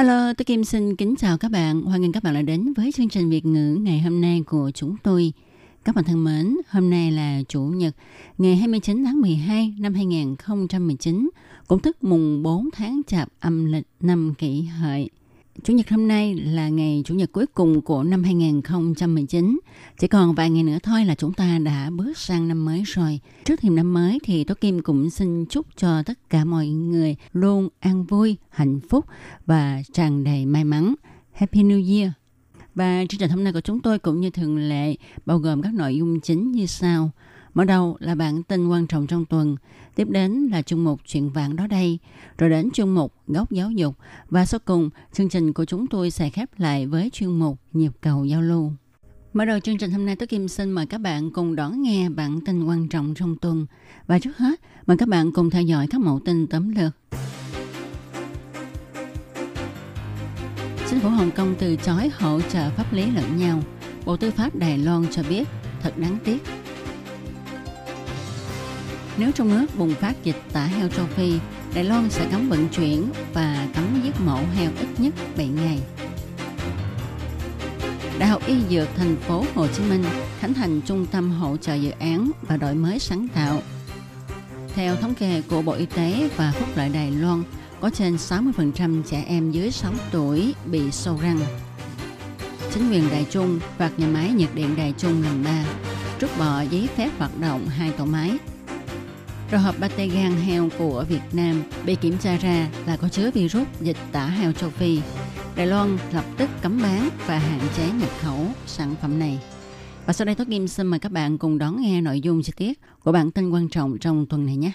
Hello, tôi Kim xin kính chào các bạn. Hoan nghênh các bạn đã đến với chương trình Việt ngữ ngày hôm nay của chúng tôi. Các bạn thân mến, hôm nay là Chủ nhật, ngày 29 tháng 12 năm 2019, cũng tức mùng 4 tháng Chạp âm lịch năm kỷ hợi. Chủ nhật hôm nay là ngày Chủ nhật cuối cùng của năm 2019. Chỉ còn vài ngày nữa thôi là chúng ta đã bước sang năm mới rồi. Trước thềm năm mới thì Tố Kim cũng xin chúc cho tất cả mọi người luôn an vui, hạnh phúc và tràn đầy may mắn. Happy New Year! Và chương trình hôm nay của chúng tôi cũng như thường lệ bao gồm các nội dung chính như sau. Mở đầu là bản tin quan trọng trong tuần, tiếp đến là chung mục chuyện vạn đó đây, rồi đến chung mục góc giáo dục và sau cùng chương trình của chúng tôi sẽ khép lại với chuyên mục nhịp cầu giao lưu. Mở đầu chương trình hôm nay tôi Kim xin mời các bạn cùng đón nghe bản tin quan trọng trong tuần. Và trước hết, mời các bạn cùng theo dõi các mẫu tin tấm lược. Chính phủ Hồng Kông từ chối hỗ trợ pháp lý lẫn nhau. Bộ Tư pháp Đài Loan cho biết thật đáng tiếc. Nếu trong nước bùng phát dịch tả heo châu Phi, Đài Loan sẽ cấm vận chuyển và cấm giết mổ heo ít nhất 7 ngày. Đại học Y Dược thành phố Hồ Chí Minh khánh thành trung tâm hỗ trợ dự án và đổi mới sáng tạo. Theo thống kê của Bộ Y tế và Phúc lợi Đài Loan, có trên 60% trẻ em dưới 6 tuổi bị sâu răng. Chính quyền Đài Trung phạt nhà máy nhiệt điện Đài Trung lần 3, rút bỏ giấy phép hoạt động hai tổ máy. Rồi hộp pate gan heo của Việt Nam bị kiểm tra ra là có chứa virus dịch tả heo châu Phi. Đài Loan lập tức cấm bán và hạn chế nhập khẩu sản phẩm này. Và sau đây Tốt Kim xin mời các bạn cùng đón nghe nội dung chi tiết của bản tin quan trọng trong tuần này nhé.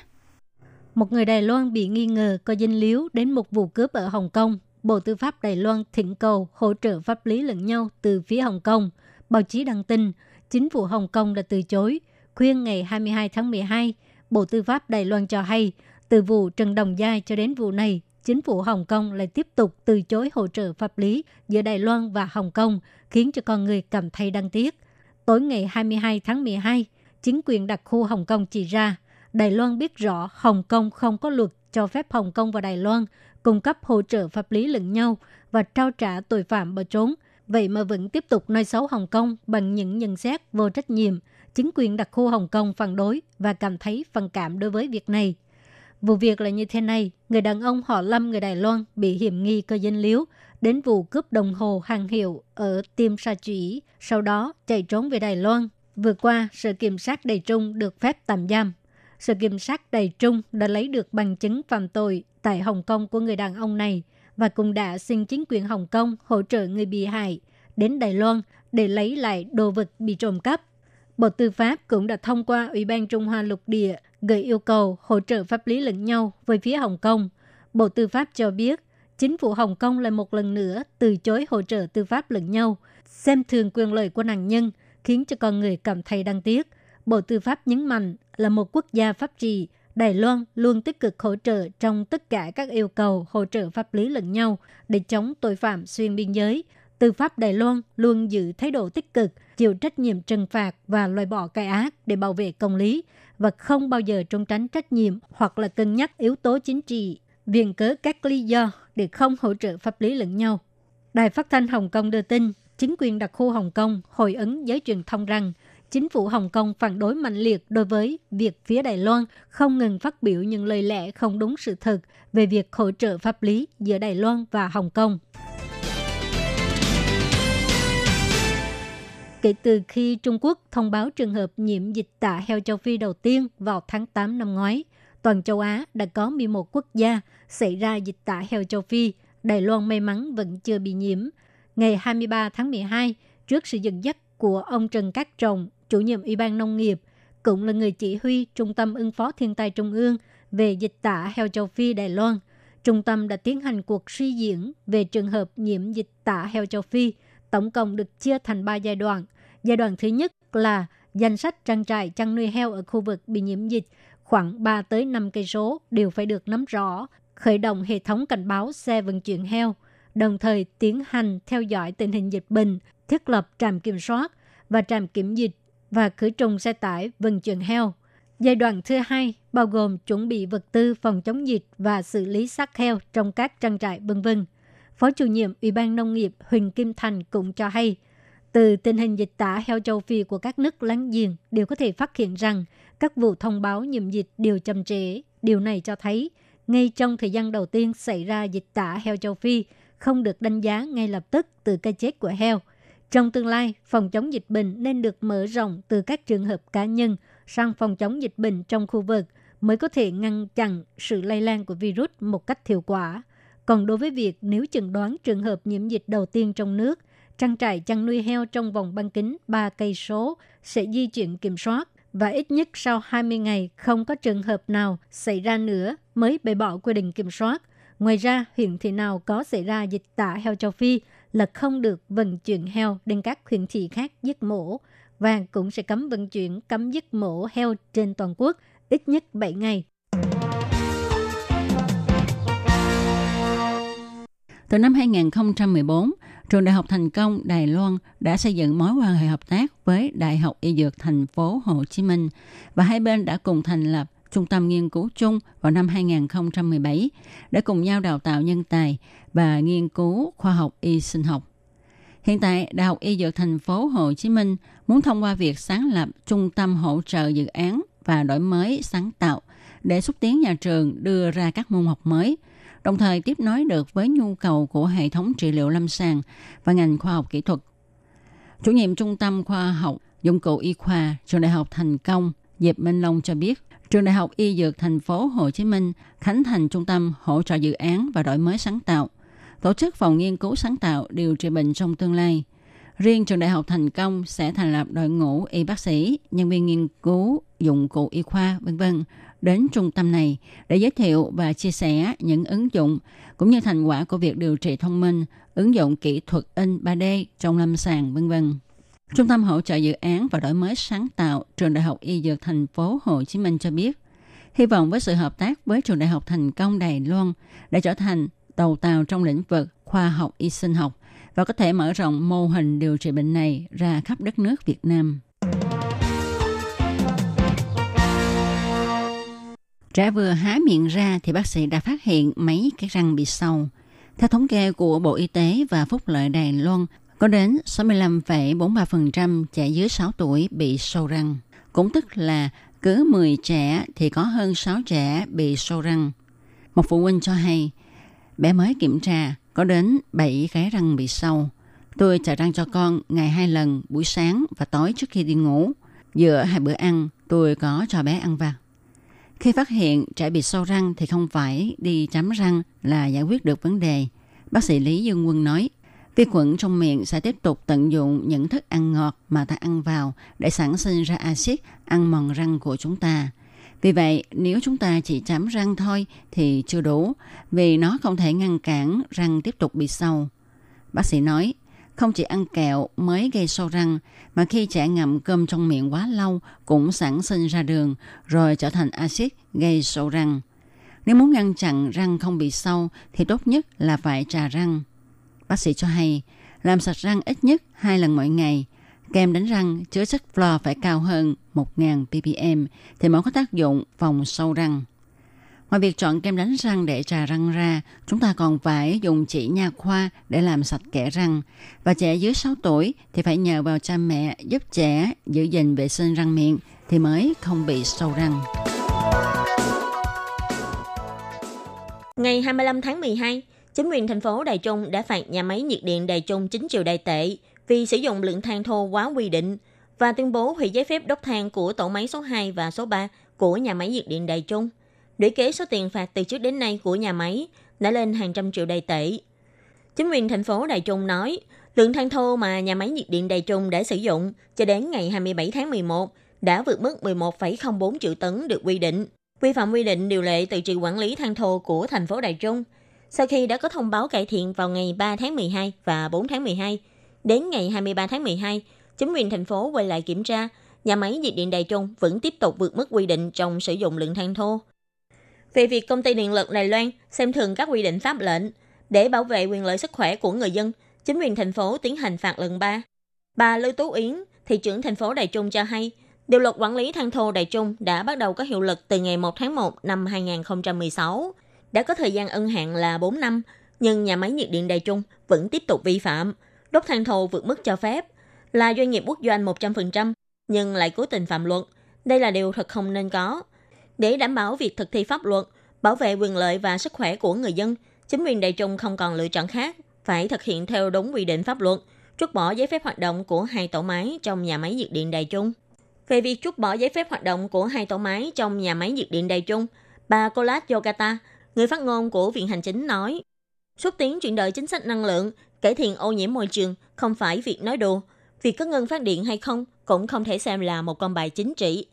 Một người Đài Loan bị nghi ngờ có dinh líu đến một vụ cướp ở Hồng Kông. Bộ Tư pháp Đài Loan thỉnh cầu hỗ trợ pháp lý lẫn nhau từ phía Hồng Kông. Báo chí đăng tin, chính phủ Hồng Kông đã từ chối. Khuyên ngày 22 tháng 12, Bộ Tư pháp Đài Loan cho hay, từ vụ Trần Đồng Giai cho đến vụ này, chính phủ Hồng Kông lại tiếp tục từ chối hỗ trợ pháp lý giữa Đài Loan và Hồng Kông, khiến cho con người cảm thấy đáng tiếc. Tối ngày 22 tháng 12, chính quyền đặc khu Hồng Kông chỉ ra Đài Loan biết rõ Hồng Kông không có luật cho phép Hồng Kông và Đài Loan cung cấp hỗ trợ pháp lý lẫn nhau và trao trả tội phạm bỏ trốn. Vậy mà vẫn tiếp tục nói xấu Hồng Kông bằng những nhận xét vô trách nhiệm. Chính quyền đặc khu Hồng Kông phản đối và cảm thấy phản cảm đối với việc này. Vụ việc là như thế này, người đàn ông họ Lâm người Đài Loan bị hiểm nghi cơ dân liếu đến vụ cướp đồng hồ hàng hiệu ở Tiêm Sa chủy sau đó chạy trốn về Đài Loan. Vừa qua, Sở Kiểm sát Đài Trung được phép tạm giam sự kiểm sát đầy trung đã lấy được bằng chứng phạm tội tại Hồng Kông của người đàn ông này và cũng đã xin chính quyền Hồng Kông hỗ trợ người bị hại đến Đài Loan để lấy lại đồ vật bị trộm cắp. Bộ Tư pháp cũng đã thông qua Ủy ban Trung Hoa lục địa gửi yêu cầu hỗ trợ pháp lý lẫn nhau với phía Hồng Kông. Bộ Tư pháp cho biết, chính phủ Hồng Kông lại một lần nữa từ chối hỗ trợ tư pháp lẫn nhau, xem thường quyền lợi của nạn nhân, khiến cho con người cảm thấy đáng tiếc. Bộ Tư pháp nhấn mạnh là một quốc gia pháp trị, Đài Loan luôn tích cực hỗ trợ trong tất cả các yêu cầu hỗ trợ pháp lý lẫn nhau để chống tội phạm xuyên biên giới. Tư pháp Đài Loan luôn giữ thái độ tích cực, chịu trách nhiệm trừng phạt và loại bỏ cái ác để bảo vệ công lý và không bao giờ trốn tránh trách nhiệm hoặc là cân nhắc yếu tố chính trị, viện cớ các lý do để không hỗ trợ pháp lý lẫn nhau. Đài phát thanh Hồng Kông đưa tin, chính quyền đặc khu Hồng Kông hồi ứng giới truyền thông rằng chính phủ Hồng Kông phản đối mạnh liệt đối với việc phía Đài Loan không ngừng phát biểu những lời lẽ không đúng sự thật về việc hỗ trợ pháp lý giữa Đài Loan và Hồng Kông. Kể từ khi Trung Quốc thông báo trường hợp nhiễm dịch tả heo châu Phi đầu tiên vào tháng 8 năm ngoái, toàn châu Á đã có 11 quốc gia xảy ra dịch tả heo châu Phi. Đài Loan may mắn vẫn chưa bị nhiễm. Ngày 23 tháng 12, trước sự dẫn dắt của ông Trần Cát Trồng, chủ nhiệm Ủy ban Nông nghiệp, cũng là người chỉ huy Trung tâm ứng phó thiên tai Trung ương về dịch tả heo châu Phi Đài Loan, trung tâm đã tiến hành cuộc suy diễn về trường hợp nhiễm dịch tả heo châu Phi, tổng cộng được chia thành 3 giai đoạn. Giai đoạn thứ nhất là danh sách trang trại chăn nuôi heo ở khu vực bị nhiễm dịch khoảng 3 tới 5 cây số đều phải được nắm rõ, khởi động hệ thống cảnh báo xe vận chuyển heo, đồng thời tiến hành theo dõi tình hình dịch bệnh, thiết lập trạm kiểm soát và trạm kiểm dịch và khử trùng xe tải vận chuyển heo. Giai đoạn thứ hai bao gồm chuẩn bị vật tư phòng chống dịch và xử lý xác heo trong các trang trại vân vân. Phó chủ nhiệm Ủy ban Nông nghiệp Huỳnh Kim Thành cũng cho hay, từ tình hình dịch tả heo châu Phi của các nước láng giềng đều có thể phát hiện rằng các vụ thông báo nhiễm dịch đều chậm trễ. Điều này cho thấy, ngay trong thời gian đầu tiên xảy ra dịch tả heo châu Phi, không được đánh giá ngay lập tức từ cái chết của heo. Trong tương lai, phòng chống dịch bệnh nên được mở rộng từ các trường hợp cá nhân sang phòng chống dịch bệnh trong khu vực mới có thể ngăn chặn sự lây lan của virus một cách hiệu quả. Còn đối với việc nếu chẩn đoán trường hợp nhiễm dịch đầu tiên trong nước, trang trại chăn nuôi heo trong vòng bán kính 3 cây số sẽ di chuyển kiểm soát và ít nhất sau 20 ngày không có trường hợp nào xảy ra nữa mới bày bỏ quy định kiểm soát. Ngoài ra, huyện thị nào có xảy ra dịch tả heo châu Phi là không được vận chuyển heo đến các huyện thị khác giết mổ và cũng sẽ cấm vận chuyển, cấm giết mổ heo trên toàn quốc ít nhất 7 ngày. Từ năm 2014, Trường Đại học Thành công Đài Loan đã xây dựng mối quan hệ hợp tác với Đại học Y Dược thành phố Hồ Chí Minh và hai bên đã cùng thành lập trung tâm nghiên cứu chung vào năm 2017 để cùng nhau đào tạo nhân tài và nghiên cứu khoa học y sinh học. Hiện tại, Đại học Y Dược thành phố Hồ Chí Minh muốn thông qua việc sáng lập trung tâm hỗ trợ dự án và đổi mới sáng tạo để xúc tiến nhà trường đưa ra các môn học mới – đồng thời tiếp nối được với nhu cầu của hệ thống trị liệu lâm sàng và ngành khoa học kỹ thuật. Chủ nhiệm Trung tâm Khoa học Dụng cụ Y khoa Trường Đại học Thành Công Diệp Minh Long cho biết, Trường Đại học Y Dược thành phố Hồ Chí Minh khánh thành trung tâm hỗ trợ dự án và đổi mới sáng tạo, tổ chức phòng nghiên cứu sáng tạo điều trị bệnh trong tương lai. Riêng trường đại học thành công sẽ thành lập đội ngũ y bác sĩ, nhân viên nghiên cứu, dụng cụ y khoa, vân vân đến trung tâm này để giới thiệu và chia sẻ những ứng dụng cũng như thành quả của việc điều trị thông minh, ứng dụng kỹ thuật in 3D trong lâm sàng vân vân. Trung tâm hỗ trợ dự án và đổi mới sáng tạo Trường Đại học Y Dược thành phố Hồ Chí Minh cho biết, hy vọng với sự hợp tác với Trường Đại học Thành công Đài Loan để trở thành đầu tàu trong lĩnh vực khoa học y sinh học và có thể mở rộng mô hình điều trị bệnh này ra khắp đất nước Việt Nam. Trẻ vừa há miệng ra thì bác sĩ đã phát hiện mấy cái răng bị sâu. Theo thống kê của Bộ Y tế và Phúc lợi Đài Loan, có đến 65,43% trẻ dưới 6 tuổi bị sâu răng. Cũng tức là cứ 10 trẻ thì có hơn 6 trẻ bị sâu răng. Một phụ huynh cho hay, bé mới kiểm tra có đến 7 cái răng bị sâu. Tôi chải răng cho con ngày hai lần buổi sáng và tối trước khi đi ngủ. Giữa hai bữa ăn, tôi có cho bé ăn vặt. Khi phát hiện trẻ bị sâu răng thì không phải đi chấm răng là giải quyết được vấn đề. Bác sĩ Lý Dương Quân nói, vi khuẩn trong miệng sẽ tiếp tục tận dụng những thức ăn ngọt mà ta ăn vào để sản sinh ra axit ăn mòn răng của chúng ta. Vì vậy, nếu chúng ta chỉ chấm răng thôi thì chưa đủ, vì nó không thể ngăn cản răng tiếp tục bị sâu. Bác sĩ nói, không chỉ ăn kẹo mới gây sâu răng, mà khi trẻ ngậm cơm trong miệng quá lâu cũng sản sinh ra đường, rồi trở thành axit gây sâu răng. Nếu muốn ngăn chặn răng không bị sâu thì tốt nhất là phải trà răng. Bác sĩ cho hay, làm sạch răng ít nhất hai lần mỗi ngày. Kem đánh răng chứa chất fluor phải cao hơn 1.000 ppm thì mới có tác dụng phòng sâu răng. Ngoài việc chọn kem đánh răng để trà răng ra, chúng ta còn phải dùng chỉ nha khoa để làm sạch kẽ răng. Và trẻ dưới 6 tuổi thì phải nhờ vào cha mẹ giúp trẻ giữ gìn vệ sinh răng miệng thì mới không bị sâu răng. Ngày 25 tháng 12, chính quyền thành phố Đài Trung đã phạt nhà máy nhiệt điện Đài Trung 9 triệu đài tệ vì sử dụng lượng than thô quá quy định và tuyên bố hủy giấy phép đốt than của tổ máy số 2 và số 3 của nhà máy nhiệt điện Đài Trung – Lũy kế số tiền phạt từ trước đến nay của nhà máy đã lên hàng trăm triệu đài tệ. Chính quyền thành phố Đài Trung nói, lượng than thô mà nhà máy nhiệt điện Đài Trung đã sử dụng cho đến ngày 27 tháng 11 đã vượt mức 11,04 triệu tấn được quy định. vi phạm quy định điều lệ tự trị quản lý than thô của thành phố Đài Trung. Sau khi đã có thông báo cải thiện vào ngày 3 tháng 12 và 4 tháng 12, đến ngày 23 tháng 12, chính quyền thành phố quay lại kiểm tra, nhà máy nhiệt điện Đài Trung vẫn tiếp tục vượt mức quy định trong sử dụng lượng than thô. Về việc công ty điện lực Đài Loan xem thường các quy định pháp lệnh để bảo vệ quyền lợi sức khỏe của người dân, chính quyền thành phố tiến hành phạt lần 3. Bà Lưu Tú Yến, thị trưởng thành phố Đài Trung cho hay, điều luật quản lý than thô Đài Trung đã bắt đầu có hiệu lực từ ngày 1 tháng 1 năm 2016, đã có thời gian ân hạn là 4 năm, nhưng nhà máy nhiệt điện Đài Trung vẫn tiếp tục vi phạm, đốt than thô vượt mức cho phép, là doanh nghiệp quốc doanh 100%, nhưng lại cố tình phạm luật. Đây là điều thật không nên có. Để đảm bảo việc thực thi pháp luật, bảo vệ quyền lợi và sức khỏe của người dân, chính quyền Đài Trung không còn lựa chọn khác, phải thực hiện theo đúng quy định pháp luật, trút bỏ giấy phép hoạt động của hai tổ máy trong nhà máy nhiệt điện Đài Trung. Về việc trút bỏ giấy phép hoạt động của hai tổ máy trong nhà máy nhiệt điện Đài Trung, bà Colas Yogata, người phát ngôn của Viện Hành Chính nói, xúc tiến chuyển đổi chính sách năng lượng, cải thiện ô nhiễm môi trường không phải việc nói đùa. Việc có ngừng phát điện hay không cũng không thể xem là một con bài chính trị.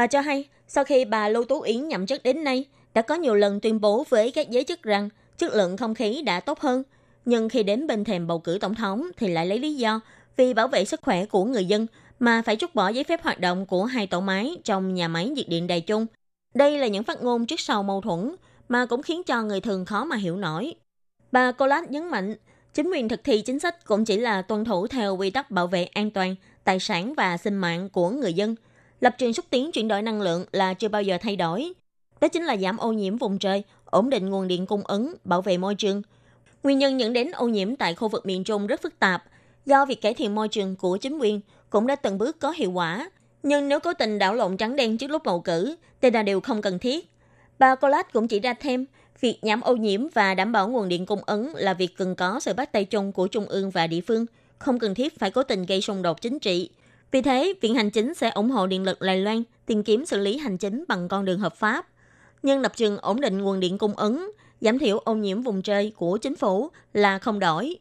Bà cho hay, sau khi bà Lưu Tú Yến nhậm chức đến nay, đã có nhiều lần tuyên bố với các giới chức rằng chất lượng không khí đã tốt hơn. Nhưng khi đến bên thềm bầu cử tổng thống thì lại lấy lý do vì bảo vệ sức khỏe của người dân mà phải trút bỏ giấy phép hoạt động của hai tổ máy trong nhà máy nhiệt điện Đài Trung. Đây là những phát ngôn trước sau mâu thuẫn mà cũng khiến cho người thường khó mà hiểu nổi. Bà Colas nhấn mạnh, chính quyền thực thi chính sách cũng chỉ là tuân thủ theo quy tắc bảo vệ an toàn, tài sản và sinh mạng của người dân. Lập trường xúc tiến chuyển đổi năng lượng là chưa bao giờ thay đổi. Đó chính là giảm ô nhiễm vùng trời, ổn định nguồn điện cung ứng, bảo vệ môi trường. Nguyên nhân dẫn đến ô nhiễm tại khu vực miền Trung rất phức tạp, do việc cải thiện môi trường của chính quyền cũng đã từng bước có hiệu quả. Nhưng nếu cố tình đảo lộn trắng đen trước lúc bầu cử, thì là điều không cần thiết. Bà Colas cũng chỉ ra thêm, việc giảm ô nhiễm và đảm bảo nguồn điện cung ứng là việc cần có sự bắt tay chung của trung ương và địa phương, không cần thiết phải cố tình gây xung đột chính trị. Vì thế, Viện Hành Chính sẽ ủng hộ điện lực Đài Loan tìm kiếm xử lý hành chính bằng con đường hợp pháp. Nhưng lập trường ổn định nguồn điện cung ứng, giảm thiểu ô nhiễm vùng trời của chính phủ là không đổi.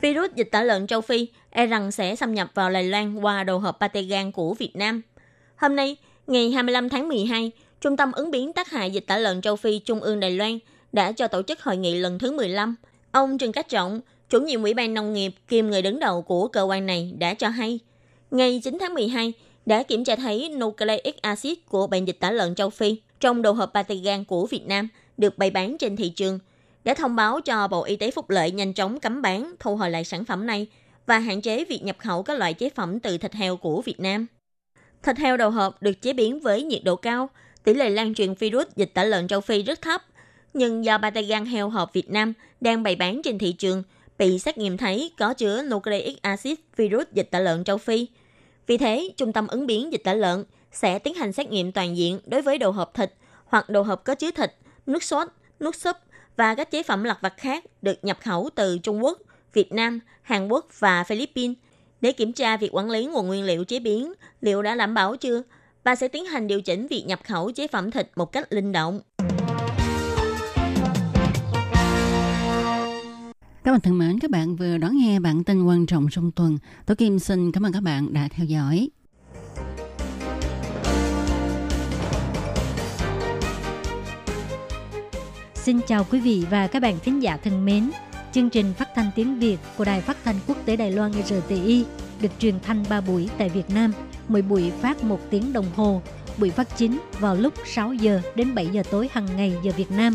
Virus dịch tả lợn châu Phi e rằng sẽ xâm nhập vào Đài Loan qua đồ hộp pate gan của Việt Nam. Hôm nay, ngày 25 tháng 12, Trung tâm ứng biến tác hại dịch tả lợn châu Phi Trung ương Đài Loan đã cho tổ chức hội nghị lần thứ 15. Ông Trần Cát Trọng, chủ nhiệm Ủy ban Nông nghiệp kiêm người đứng đầu của cơ quan này đã cho hay, ngày 9 tháng 12 đã kiểm tra thấy nucleic acid của bệnh dịch tả lợn châu Phi trong đồ hộp pate gan của Việt Nam được bày bán trên thị trường đã thông báo cho Bộ Y tế Phúc Lợi nhanh chóng cấm bán, thu hồi lại sản phẩm này và hạn chế việc nhập khẩu các loại chế phẩm từ thịt heo của Việt Nam. Thịt heo đầu hộp được chế biến với nhiệt độ cao, tỷ lệ lan truyền virus dịch tả lợn châu Phi rất thấp, nhưng do Patagan heo hộp Việt Nam đang bày bán trên thị trường, bị xét nghiệm thấy có chứa nucleic acid virus dịch tả lợn châu Phi. Vì thế, Trung tâm ứng biến dịch tả lợn sẽ tiến hành xét nghiệm toàn diện đối với đồ hộp thịt hoặc đồ hộp có chứa thịt, nước sốt, nước súp và các chế phẩm lặt vặt khác được nhập khẩu từ Trung Quốc, Việt Nam, Hàn Quốc và Philippines để kiểm tra việc quản lý nguồn nguyên liệu chế biến liệu đã đảm bảo chưa và sẽ tiến hành điều chỉnh việc nhập khẩu chế phẩm thịt một cách linh động. Các bạn thân mến, các bạn vừa đón nghe bản tin quan trọng trong tuần. Tôi Kim xin cảm ơn các bạn đã theo dõi. Xin chào quý vị và các bạn thính giả thân mến. Chương trình phát thanh tiếng Việt của Đài Phát thanh Quốc tế Đài Loan RTI được truyền thanh 3 buổi tại Việt Nam, mỗi buổi phát 1 tiếng đồng hồ. Buổi phát chính vào lúc 6 giờ đến 7 giờ tối hàng ngày giờ Việt Nam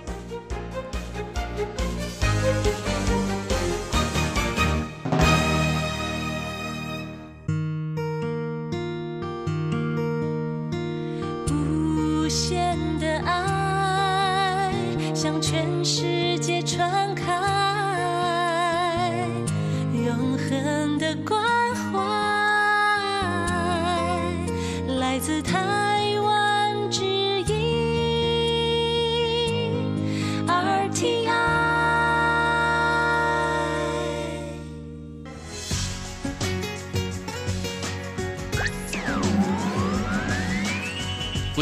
世界传开，永恒的关怀来自他。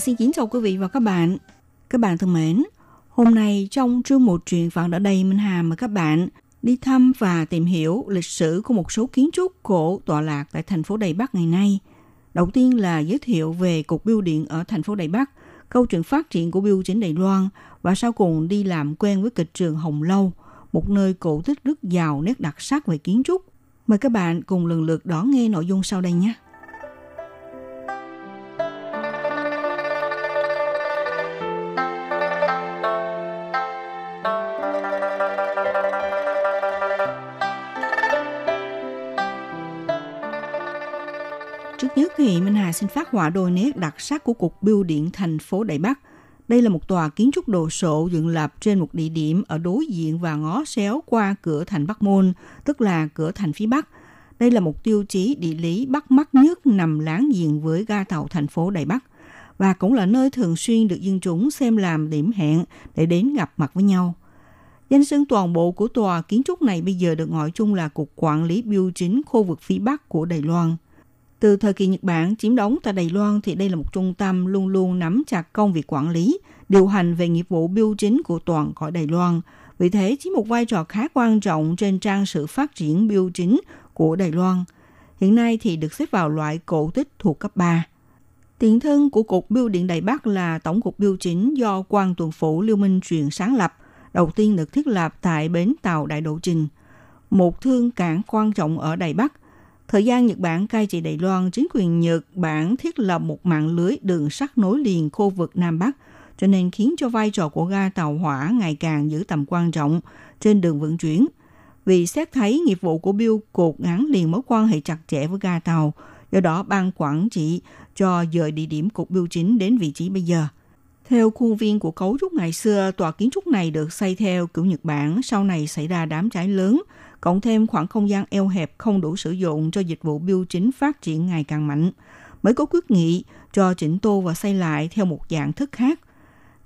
Xin kính chào quý vị và các bạn. Các bạn thân mến, hôm nay trong chương một truyện vạn ở đây Minh Hà mời các bạn đi thăm và tìm hiểu lịch sử của một số kiến trúc cổ tọa lạc tại thành phố Đài Bắc ngày nay. Đầu tiên là giới thiệu về cục bưu điện ở thành phố Đài Bắc, câu chuyện phát triển của bưu chính Đài Loan và sau cùng đi làm quen với kịch trường Hồng Lâu, một nơi cổ tích rất giàu nét đặc sắc về kiến trúc. Mời các bạn cùng lần lượt đón nghe nội dung sau đây nhé. Trước nhất thì Minh Hà xin phát họa đôi nét đặc sắc của cục bưu điện thành phố Đài Bắc. Đây là một tòa kiến trúc đồ sộ dựng lập trên một địa điểm ở đối diện và ngó xéo qua cửa thành Bắc Môn, tức là cửa thành phía Bắc. Đây là một tiêu chí địa lý bắt mắt nhất nằm láng giềng với ga tàu thành phố Đài Bắc và cũng là nơi thường xuyên được dân chúng xem làm điểm hẹn để đến gặp mặt với nhau. Danh xưng toàn bộ của tòa kiến trúc này bây giờ được gọi chung là Cục Quản lý Bưu chính khu vực phía Bắc của Đài Loan. Từ thời kỳ Nhật Bản chiếm đóng tại Đài Loan thì đây là một trung tâm luôn luôn nắm chặt công việc quản lý, điều hành về nghiệp vụ biêu chính của toàn cõi Đài Loan. Vì thế chiếm một vai trò khá quan trọng trên trang sự phát triển biêu chính của Đài Loan. Hiện nay thì được xếp vào loại cổ tích thuộc cấp 3. Tiền thân của Cục biêu điện Đài Bắc là Tổng cục biêu chính do quan tuần phủ Lưu Minh Truyền sáng lập, đầu tiên được thiết lập tại bến tàu Đại Độ Trình, một thương cảng quan trọng ở Đài Bắc. Thời gian Nhật Bản cai trị Đài Loan, chính quyền Nhật Bản thiết lập một mạng lưới đường sắt nối liền khu vực Nam Bắc, cho nên khiến cho vai trò của ga tàu hỏa ngày càng giữ tầm quan trọng trên đường vận chuyển. Vì xét thấy nghiệp vụ của Biêu cột ngắn liền mối quan hệ chặt chẽ với ga tàu, do đó ban quản trị cho dời địa điểm cục biêu chính đến vị trí bây giờ. Theo khuôn viên của cấu trúc ngày xưa, tòa kiến trúc này được xây theo kiểu Nhật Bản, sau này xảy ra đám cháy lớn, cộng thêm khoảng không gian eo hẹp không đủ sử dụng cho dịch vụ bưu chính phát triển ngày càng mạnh, mới có quyết nghị cho chỉnh tu và xây lại theo một dạng thức khác.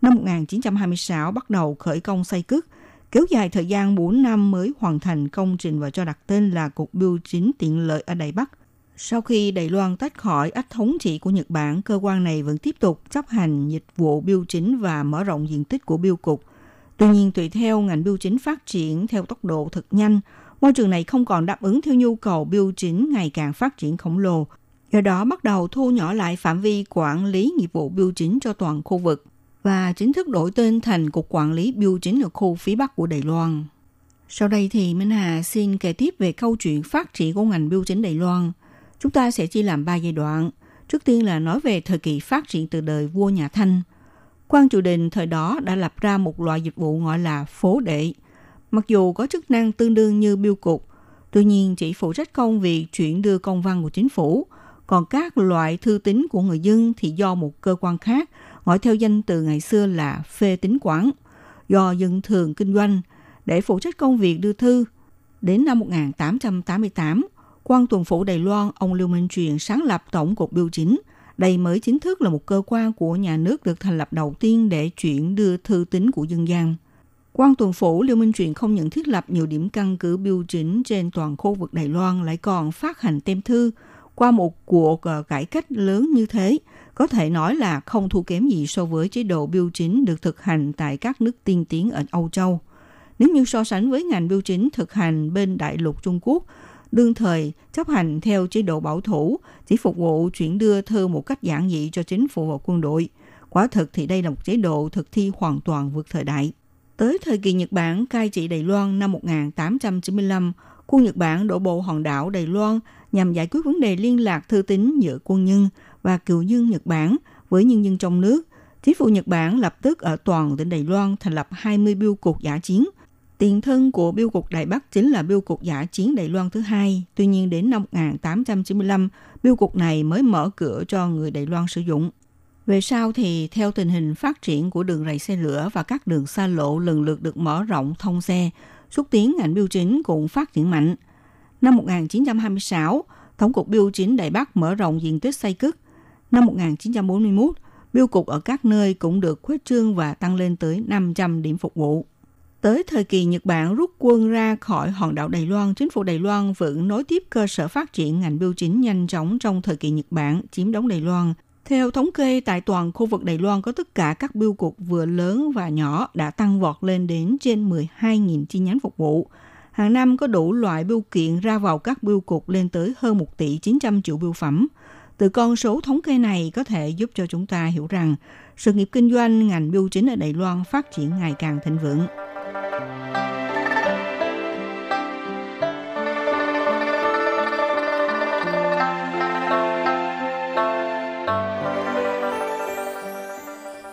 Năm 1926 bắt đầu khởi công xây cất, kéo dài thời gian 4 năm mới hoàn thành công trình và cho đặt tên là Cục Bưu chính tiện lợi ở Đài Bắc. Sau khi Đài Loan tách khỏi ách thống trị của Nhật Bản, cơ quan này vẫn tiếp tục chấp hành dịch vụ bưu chính và mở rộng diện tích của bưu cục. Tuy nhiên, tùy theo ngành bưu chính phát triển theo tốc độ thật nhanh, môi trường này không còn đáp ứng theo nhu cầu biểu chính, ngày càng phát triển khổng lồ. Do đó, bắt đầu thu nhỏ lại phạm vi quản lý nghiệp vụ biểu chính cho toàn khu vực và chính thức đổi tên thành Cục Quản lý biêu chính ở khu phía Bắc của Đài Loan. Sau đây thì Minh Hà xin kể tiếp về câu chuyện phát triển của ngành biêu chính Đài Loan. Chúng ta sẽ chia làm 3 giai đoạn. Trước tiên là nói về thời kỳ phát triển từ đời vua nhà Thanh. Quan triều đình thời đó đã lập ra một loại dịch vụ gọi là phố đệ. Mặc dù có chức năng tương đương như biêu cục, tuy nhiên chỉ phụ trách công việc chuyển đưa công văn của chính phủ, còn các loại thư tín của người dân thì do một cơ quan khác, gọi theo danh từ ngày xưa là phê tín quản, do dân thường kinh doanh, để phụ trách công việc đưa thư. Đến năm 1888, quan tuần phủ Đài Loan ông Lưu Minh Truyền sáng lập Tổng cục biêu chính. Đây mới chính thức là một cơ quan của nhà nước được thành lập đầu tiên để chuyển đưa thư tín của dân gian. Quan tuần phủ Lưu Minh Truyền không những thiết lập nhiều điểm căn cứ biểu chính trên toàn khu vực Đài Loan lại còn phát hành tem thư qua một cuộc ờ, cải cách lớn như thế, có thể nói là không thua kém gì so với chế độ biêu chính được thực hành tại các nước tiên tiến ở Âu Châu. Nếu như so sánh với ngành biêu chính thực hành bên đại lục Trung Quốc, đương thời chấp hành theo chế độ bảo thủ, chỉ phục vụ chuyển đưa thư một cách giản dị cho chính phủ và quân đội. Quả thực thì đây là một chế độ thực thi hoàn toàn vượt thời đại. Tới thời kỳ Nhật Bản cai trị Đài Loan năm 1895, quân Nhật Bản đổ bộ hòn đảo Đài Loan nhằm giải quyết vấn đề liên lạc thư tín giữa quân nhân và cựu nhân Nhật Bản với nhân dân trong nước. Chính phủ Nhật Bản lập tức ở toàn tỉnh Đài Loan thành lập 20 biêu cục giả chiến. Tiền thân của biêu cục Đài Bắc chính là biêu cục giả chiến Đài Loan thứ hai. Tuy nhiên đến năm 1895, biêu cục này mới mở cửa cho người Đài Loan sử dụng. Về sau thì theo tình hình phát triển của đường ray xe lửa và các đường xa lộ lần lượt được mở rộng thông xe, xúc tiến ngành biêu chính cũng phát triển mạnh. Năm 1926, Tổng cục Biêu chính Đài Bắc mở rộng diện tích xây cất. Năm 1941, biêu cục ở các nơi cũng được khuếch trương và tăng lên tới 500 điểm phục vụ. Tới thời kỳ Nhật Bản rút quân ra khỏi hòn đảo Đài Loan, chính phủ Đài Loan vẫn nối tiếp cơ sở phát triển ngành biêu chính nhanh chóng trong thời kỳ Nhật Bản chiếm đóng Đài Loan. Theo thống kê, tại toàn khu vực Đài Loan có tất cả các biêu cục vừa lớn và nhỏ đã tăng vọt lên đến trên 12.000 chi nhánh phục vụ. Hàng năm có đủ loại biêu kiện ra vào các biêu cục lên tới hơn 1 tỷ 900 triệu biêu phẩm. Từ con số thống kê này có thể giúp cho chúng ta hiểu rằng sự nghiệp kinh doanh ngành biêu chính ở Đài Loan phát triển ngày càng thịnh vượng.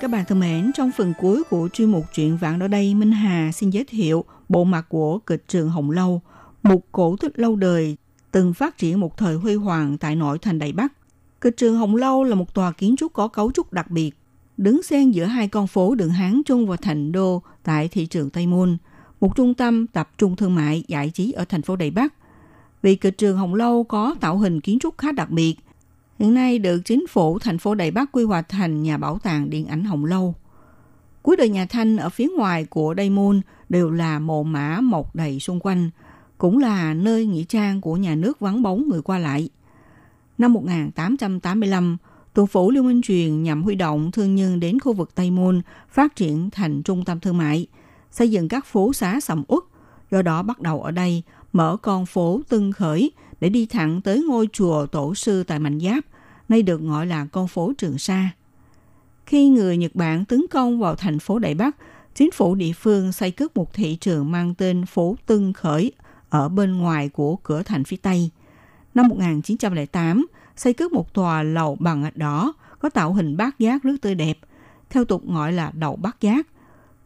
Các bạn thân mến, trong phần cuối của chuyên mục truyện vạn đó đây, Minh Hà xin giới thiệu bộ mặt của kịch trường Hồng Lâu, một cổ tích lâu đời từng phát triển một thời huy hoàng tại nội thành Đài Bắc. Kịch trường Hồng Lâu là một tòa kiến trúc có cấu trúc đặc biệt, đứng xen giữa hai con phố đường Hán Trung và Thành Đô tại thị trường Tây Môn, một trung tâm tập trung thương mại giải trí ở thành phố Đài Bắc. Vì kịch trường Hồng Lâu có tạo hình kiến trúc khá đặc biệt – hiện nay được chính phủ thành phố Đài Bắc quy hoạch thành nhà bảo tàng điện ảnh Hồng Lâu. Cuối đời nhà Thanh ở phía ngoài của Đài Môn đều là mộ mã mọc đầy xung quanh, cũng là nơi nghỉ trang của nhà nước vắng bóng người qua lại. Năm 1885, tuần phủ Liên Minh Truyền nhằm huy động thương nhân đến khu vực Tây Môn phát triển thành trung tâm thương mại, xây dựng các phố xá sầm uất. Do đó bắt đầu ở đây mở con phố Tân Khởi để đi thẳng tới ngôi chùa tổ sư tại Mạnh Giáp, nay được gọi là con phố Trường Sa. Khi người Nhật Bản tấn công vào thành phố Đại Bắc, chính phủ địa phương xây cất một thị trường mang tên phố Tân Khởi ở bên ngoài của cửa thành phía Tây. Năm 1908, xây cất một tòa lầu bằng gạch đỏ có tạo hình bát giác rất tươi đẹp, theo tục gọi là đầu bát giác.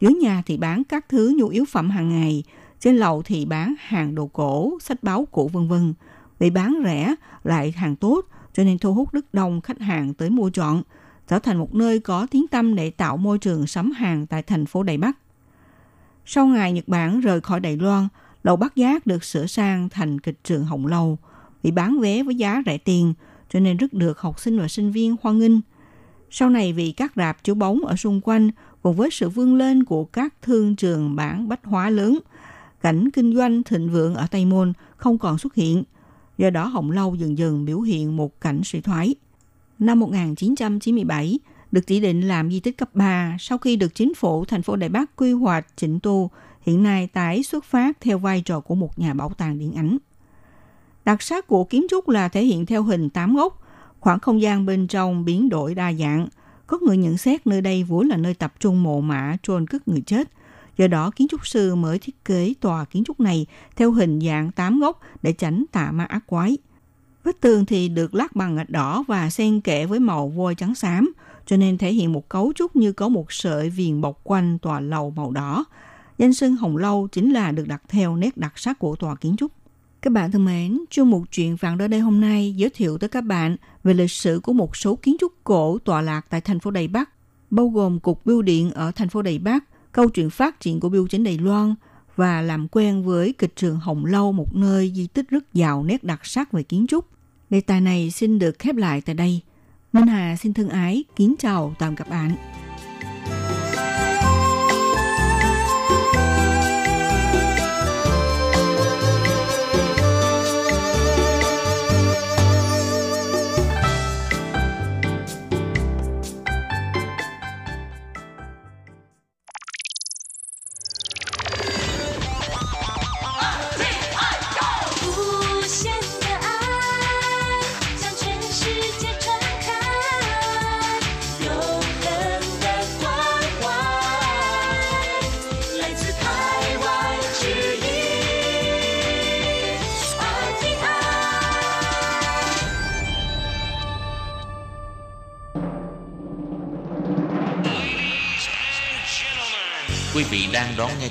Dưới nhà thì bán các thứ nhu yếu phẩm hàng ngày, trên lầu thì bán hàng đồ cổ, sách báo cũ vân vân. Vì bán rẻ lại hàng tốt cho nên thu hút rất đông khách hàng tới mua chọn, trở thành một nơi có tiếng tăm để tạo môi trường sắm hàng tại thành phố Đài Bắc. Sau ngày Nhật Bản rời khỏi Đài Loan, lầu Bắc Giác được sửa sang thành kịch trường Hồng Lâu, bị bán vé với giá rẻ tiền, cho nên rất được học sinh và sinh viên hoan nghênh. Sau này vì các rạp chiếu bóng ở xung quanh cùng với sự vươn lên của các thương trường bản bách hóa lớn, cảnh kinh doanh thịnh vượng ở Tây Môn không còn xuất hiện – Do đó Hồng Lâu dần dần biểu hiện một cảnh suy thoái. Năm 1997, được chỉ định làm di tích cấp 3 sau khi được chính phủ thành phố Đài Bắc quy hoạch chỉnh tu, hiện nay tái xuất phát theo vai trò của một nhà bảo tàng điện ảnh. Đặc sắc của kiến trúc là thể hiện theo hình tám góc, khoảng không gian bên trong biến đổi đa dạng. Có người nhận xét nơi đây vốn là nơi tập trung mộ mã trôn cất người chết – Do đó, kiến trúc sư mới thiết kế tòa kiến trúc này theo hình dạng tám góc để tránh tà ma ác quái. Vết tường thì được lát bằng gạch đỏ và xen kẽ với màu vôi trắng xám, cho nên thể hiện một cấu trúc như có một sợi viền bọc quanh tòa lầu màu đỏ. Danh sưng Hồng Lâu chính là được đặt theo nét đặc sắc của tòa kiến trúc. Các bạn thân mến, chương mục chuyện vạn đó đây hôm nay giới thiệu tới các bạn về lịch sử của một số kiến trúc cổ tọa lạc tại thành phố Đài Bắc, bao gồm cục bưu điện ở thành phố Đài Bắc, câu chuyện phát triển của biêu chính Đài Loan và làm quen với kịch trường Hồng Lâu, một nơi di tích rất giàu nét đặc sắc về kiến trúc. Đề tài này xin được khép lại tại đây. Minh Hà xin thân ái, kính chào tạm gặp bạn.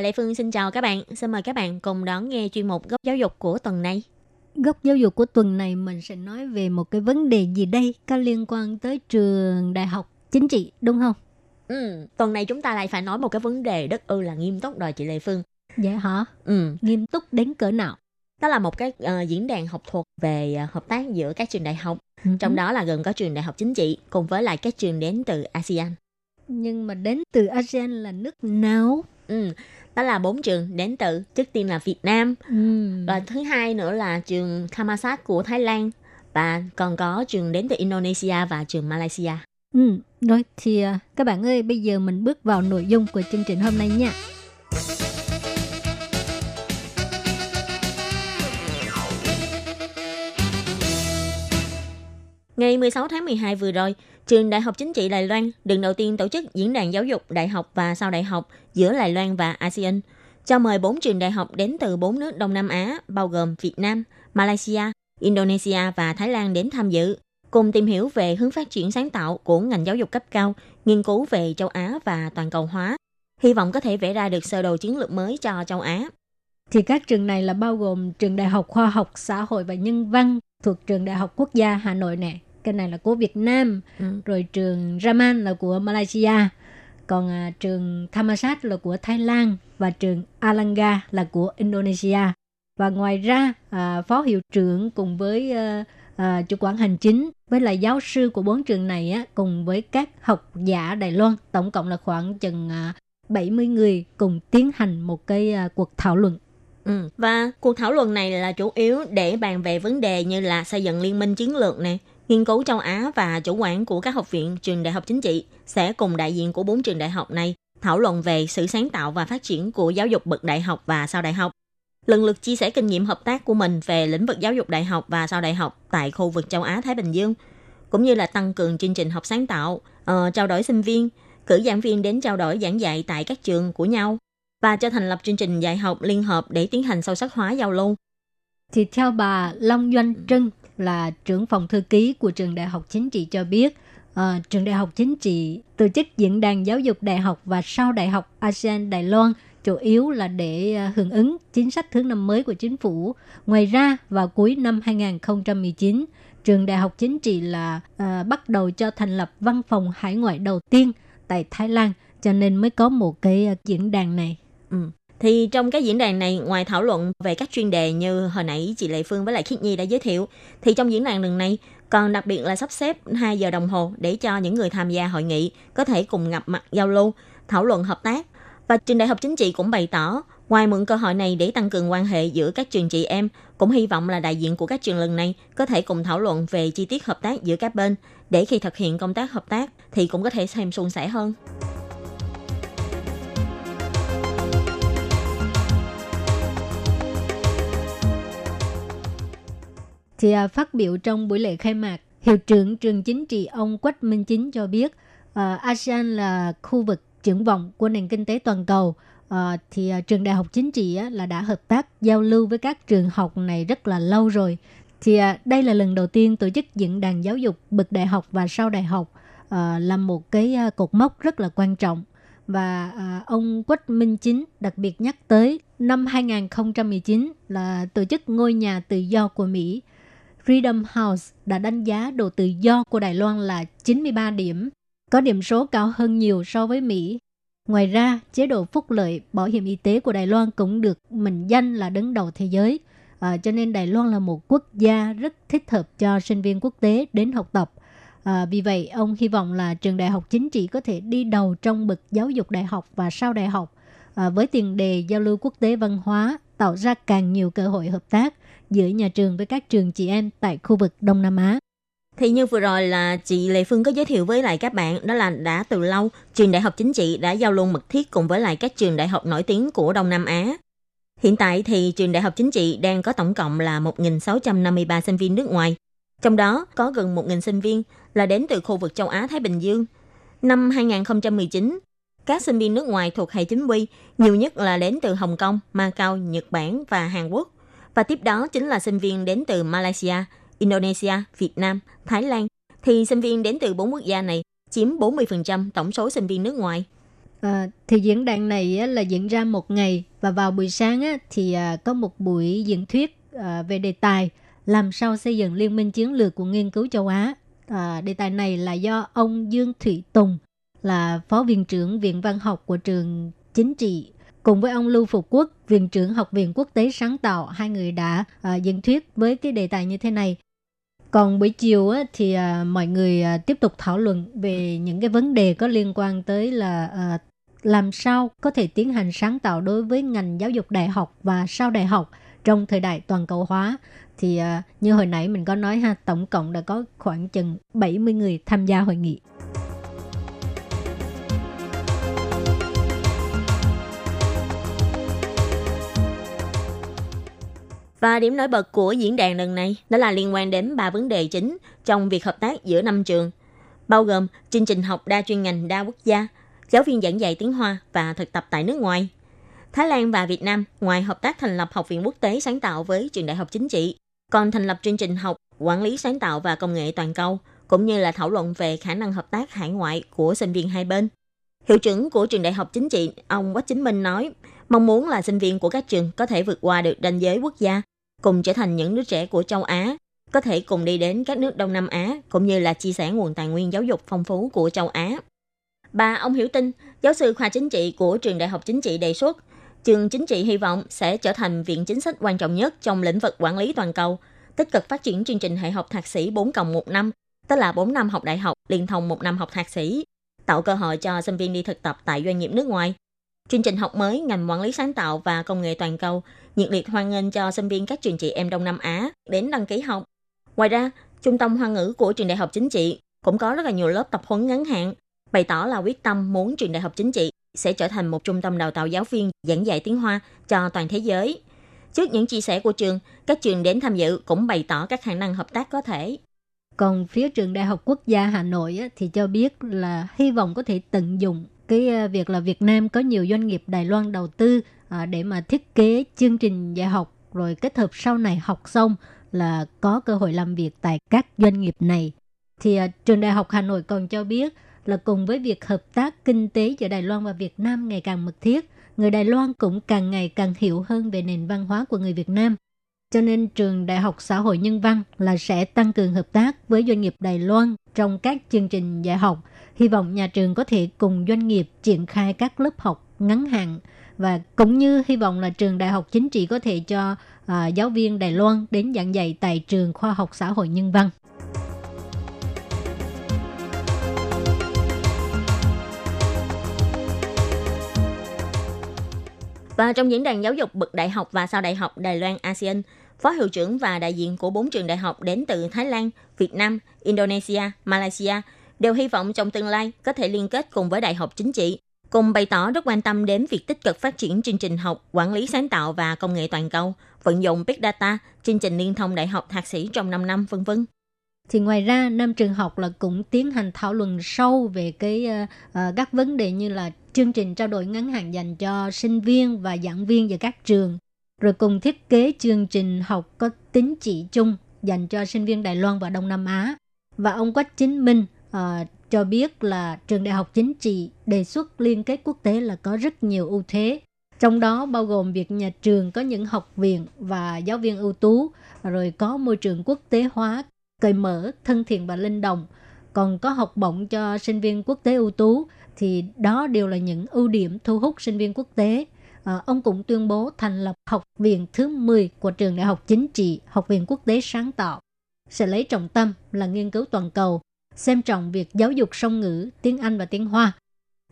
Và Lệ Phương xin chào các bạn. Xin mời các bạn cùng đón nghe chuyên mục góc giáo dục của tuần này. Góc giáo dục của tuần này mình sẽ nói về một cái vấn đề gì đây có liên quan tới trường đại học chính trị đúng không? Ừ, tuần này chúng ta lại phải nói một cái vấn đề rất ư là nghiêm túc rồi chị Lệ Phương. Dạ hả? Ừ, Nghiêm túc đến cỡ nào? đó là một cái ờ, diễn đàn học thuật về ờ, hợp tác giữa các trường đại học. Ừ. Trong đó là gồm có trường đại học chính trị cùng với lại các trường đến từ ASEAN. Nhưng mà đến từ ASEAN là nước nào? Ừ, đó là bốn trường đến từ trước tiên là Việt Nam, Ừ. và thứ hai nữa là trường Thammasat của Thái Lan và còn có trường đến từ Indonesia và trường Malaysia. Ừ, rồi thì à, các bạn ơi, bây giờ mình bước vào nội dung của chương trình hôm nay nha. Ngày 16 tháng 12 vừa rồi, trường Đại học Chính trị Đài Loan lần đầu tiên tổ chức diễn đàn giáo dục đại học và sau đại học giữa Đài Loan và ASEAN, cho mời 4 trường đại học đến từ 4 nước Đông Nam Á, bao gồm Việt Nam, Malaysia, Indonesia và Thái Lan đến tham dự, cùng tìm hiểu về hướng phát triển sáng tạo của ngành giáo dục cấp cao, nghiên cứu về châu Á và toàn cầu hóa. Hy vọng có thể vẽ ra được sơ đồ chiến lược mới cho châu Á. Thì các trường này là bao gồm trường Đại học Khoa học Xã hội và Nhân văn thuộc trường Đại học Quốc gia Hà Nội nè. Cái này là của Việt Nam, Ừ. rồi trường Raman là của Malaysia, còn à, trường Thammasat là của Thái Lan và trường Alanga là của Indonesia. Và ngoài ra, à, phó hiệu trưởng cùng với à, à, chủ quản hành chính với lại giáo sư của bốn trường này á, cùng với các học giả Đài Loan, tổng cộng là khoảng chừng à, 70 người cùng tiến hành một cái à, cuộc thảo luận. Ừ. Và cuộc thảo luận này là chủ yếu để bàn về vấn đề như là xây dựng liên minh chiến lược này, nghiên cứu châu Á và chủ quản của các học viện trường đại học chính trị sẽ cùng đại diện của bốn trường đại học này thảo luận về sự sáng tạo và phát triển của giáo dục bậc đại học và sau đại học. Lần lượt chia sẻ kinh nghiệm hợp tác của mình về lĩnh vực giáo dục đại học và sau đại học tại khu vực châu Á Thái Bình Dương, cũng như là tăng cường chương trình học sáng tạo, uh, trao đổi sinh viên, cử giảng viên đến trao đổi giảng dạy tại các trường của nhau và cho thành lập chương trình dạy học liên hợp để tiến hành sâu sắc hóa giao lưu. Thì theo bà Long Doanh Trân là trưởng phòng thư ký của trường Đại học Chính trị cho biết, à, trường Đại học Chính trị tổ chức diễn đàn giáo dục đại học và sau đại học ASEAN Đài Loan chủ yếu là để ờ, hưởng ứng chính sách thứ năm mới của chính phủ. Ngoài ra, vào cuối năm 2019, trường Đại học Chính trị là ờ, bắt đầu cho thành lập văn phòng hải ngoại đầu tiên tại Thái Lan, cho nên mới có một cái ờ, diễn đàn này. Ừ. Thì trong cái diễn đàn này, ngoài thảo luận về các chuyên đề như hồi nãy chị Lệ Phương với lại Khiết Nhi đã giới thiệu, thì trong diễn đàn lần này còn đặc biệt là sắp xếp 2 giờ đồng hồ để cho những người tham gia hội nghị có thể cùng gặp mặt giao lưu, thảo luận hợp tác. Và trường đại học chính trị cũng bày tỏ, ngoài mượn cơ hội này để tăng cường quan hệ giữa các trường chị em, cũng hy vọng là đại diện của các trường lần này có thể cùng thảo luận về chi tiết hợp tác giữa các bên, để khi thực hiện công tác hợp tác thì cũng có thể xem suôn sẻ hơn. Thì à, phát biểu trong buổi lễ khai mạc, hiệu trưởng trường chính trị ông Quách Minh Chính cho biết à, ASEAN là khu vực triển vọng của nền kinh tế toàn cầu. À, thì à, trường đại học chính trị á, là đã hợp tác giao lưu với các trường học này rất là lâu rồi. Thì à, đây là lần đầu tiên tổ chức diễn đàn giáo dục bậc đại học và sau đại học à, là một cái à, cột mốc rất là quan trọng. Và à, ông Quách Minh Chính đặc biệt nhắc tới năm 2019 là tổ chức ngôi nhà tự do của Mỹ Freedom House đã đánh giá độ tự do của Đài Loan là 93 điểm, có điểm số cao hơn nhiều so với Mỹ. Ngoài ra, chế độ phúc lợi bảo hiểm y tế của Đài Loan cũng được mệnh danh là đứng đầu thế giới. À, cho nên Đài Loan là một quốc gia rất thích hợp cho sinh viên quốc tế đến học tập. À, vì vậy, ông hy vọng là trường đại học chính trị có thể đi đầu trong bậc giáo dục đại học và sau đại học à, với tiền đề giao lưu quốc tế văn hóa, tạo ra càng nhiều cơ hội hợp tác giữa nhà trường với các trường chị em tại khu vực Đông Nam Á. Thì như vừa rồi là chị Lê Phương có giới thiệu với lại các bạn đó là đã từ lâu trường đại học chính trị đã giao lưu mật thiết cùng với lại các trường đại học nổi tiếng của Đông Nam Á. Hiện tại thì trường đại học chính trị đang có tổng cộng là 1.653 sinh viên nước ngoài. Trong đó có gần 1.000 sinh viên là đến từ khu vực châu Á Thái Bình Dương. Năm 2019, các sinh viên nước ngoài thuộc hệ chính quy nhiều nhất là đến từ Hồng Kông, Macau, Nhật Bản và Hàn Quốc. Và tiếp đó chính là sinh viên đến từ Malaysia, Indonesia, Việt Nam, Thái Lan. Thì sinh viên đến từ bốn quốc gia này chiếm 40% tổng số sinh viên nước ngoài. À, thì diễn đàn này á, là diễn ra một ngày và vào buổi sáng á, thì à, có một buổi diễn thuyết à, về đề tài làm sao xây dựng liên minh chiến lược của nghiên cứu châu Á. À, đề tài này là do ông Dương Thụy Tùng là phó viện trưởng viện văn học của trường chính trị cùng với ông Lưu Phục Quốc, viện trưởng học viện quốc tế sáng tạo, hai người đã uh, diễn thuyết với cái đề tài như thế này. Còn buổi chiều á, thì à, mọi người à, tiếp tục thảo luận về những cái vấn đề có liên quan tới là à, làm sao có thể tiến hành sáng tạo đối với ngành giáo dục đại học và sau đại học trong thời đại toàn cầu hóa thì à, như hồi nãy mình có nói ha tổng cộng đã có khoảng chừng 70 người tham gia hội nghị. Và điểm nổi bật của diễn đàn lần này đó là liên quan đến ba vấn đề chính trong việc hợp tác giữa năm trường, bao gồm chương trình học đa chuyên ngành đa quốc gia, giáo viên giảng dạy tiếng Hoa và thực tập tại nước ngoài. Thái Lan và Việt Nam ngoài hợp tác thành lập Học viện Quốc tế sáng tạo với trường đại học chính trị, còn thành lập chương trình học quản lý sáng tạo và công nghệ toàn cầu, cũng như là thảo luận về khả năng hợp tác hải ngoại của sinh viên hai bên. Hiệu trưởng của trường đại học chính trị, ông Quách Chính Minh nói, mong muốn là sinh viên của các trường có thể vượt qua được ranh giới quốc gia, cùng trở thành những đứa trẻ của châu Á, có thể cùng đi đến các nước Đông Nam Á, cũng như là chia sẻ nguồn tài nguyên giáo dục phong phú của châu Á. Bà ông Hiểu Tinh, giáo sư khoa chính trị của trường đại học chính trị đề xuất, trường chính trị hy vọng sẽ trở thành viện chính sách quan trọng nhất trong lĩnh vực quản lý toàn cầu, tích cực phát triển chương trình hệ học thạc sĩ 4 cộng 1 năm, tức là 4 năm học đại học liên thông một năm học thạc sĩ, tạo cơ hội cho sinh viên đi thực tập tại doanh nghiệp nước ngoài. Chương trình học mới ngành quản lý sáng tạo và công nghệ toàn cầu nhiệt liệt hoan nghênh cho sinh viên các trường chị em Đông Nam Á đến đăng ký học. Ngoài ra, Trung tâm Hoa ngữ của trường đại học chính trị cũng có rất là nhiều lớp tập huấn ngắn hạn, bày tỏ là quyết tâm muốn trường đại học chính trị sẽ trở thành một trung tâm đào tạo giáo viên giảng dạy tiếng Hoa cho toàn thế giới. Trước những chia sẻ của trường, các trường đến tham dự cũng bày tỏ các khả năng hợp tác có thể. Còn phía trường Đại học Quốc gia Hà Nội á, thì cho biết là hy vọng có thể tận dụng cái ờ, việc là Việt Nam có nhiều doanh nghiệp Đài Loan đầu tư à, để mà thiết kế chương trình dạy học rồi kết hợp sau này học xong là có cơ hội làm việc tại các doanh nghiệp này. Thì à, trường Đại học Hà Nội còn cho biết là cùng với việc hợp tác kinh tế giữa Đài Loan và Việt Nam ngày càng mật thiết, người Đài Loan cũng càng ngày càng hiểu hơn về nền văn hóa của người Việt Nam. Cho nên trường Đại học Xã hội Nhân văn là sẽ tăng cường hợp tác với doanh nghiệp Đài Loan trong các chương trình dạy học. Hy vọng nhà trường có thể cùng doanh nghiệp triển khai các lớp học ngắn hạn và cũng như hy vọng là trường Đại học Chính trị có thể cho à, giáo viên Đài Loan đến giảng dạy tại trường Khoa học Xã hội Nhân văn. Và trong diễn đàn giáo dục bậc đại học và sau đại học Đài Loan ASEAN, phó hiệu trưởng và đại diện của bốn trường đại học đến từ Thái Lan, Việt Nam, Indonesia, Malaysia đều hy vọng trong tương lai có thể liên kết cùng với đại học chính trị, cùng bày tỏ rất quan tâm đến việc tích cực phát triển chương trình học quản lý sáng tạo và công nghệ toàn cầu, vận dụng Big Data, chương trình liên thông đại học thạc sĩ trong 5 năm, vân vân. Thì ngoài ra, năm trường học là cũng tiến hành thảo luận sâu về cái uh, uh, các vấn đề như là chương trình trao đổi ngắn hạn dành cho sinh viên và giảng viên giữa các trường, rồi cùng thiết kế chương trình học có tính chỉ chung dành cho sinh viên Đài Loan và Đông Nam Á. Và ông Quách Chính Minh uh, cho biết là trường đại học chính trị đề xuất liên kết quốc tế là có rất nhiều ưu thế. Trong đó bao gồm việc nhà trường có những học viện và giáo viên ưu tú, rồi có môi trường quốc tế hóa, cởi mở, thân thiện và linh động. Còn có học bổng cho sinh viên quốc tế ưu tú, thì đó đều là những ưu điểm thu hút sinh viên quốc tế. À, ông cũng tuyên bố thành lập học viện thứ 10 của trường đại học chính trị, học viện quốc tế sáng tạo. Sẽ lấy trọng tâm là nghiên cứu toàn cầu, xem trọng việc giáo dục song ngữ, tiếng Anh và tiếng Hoa.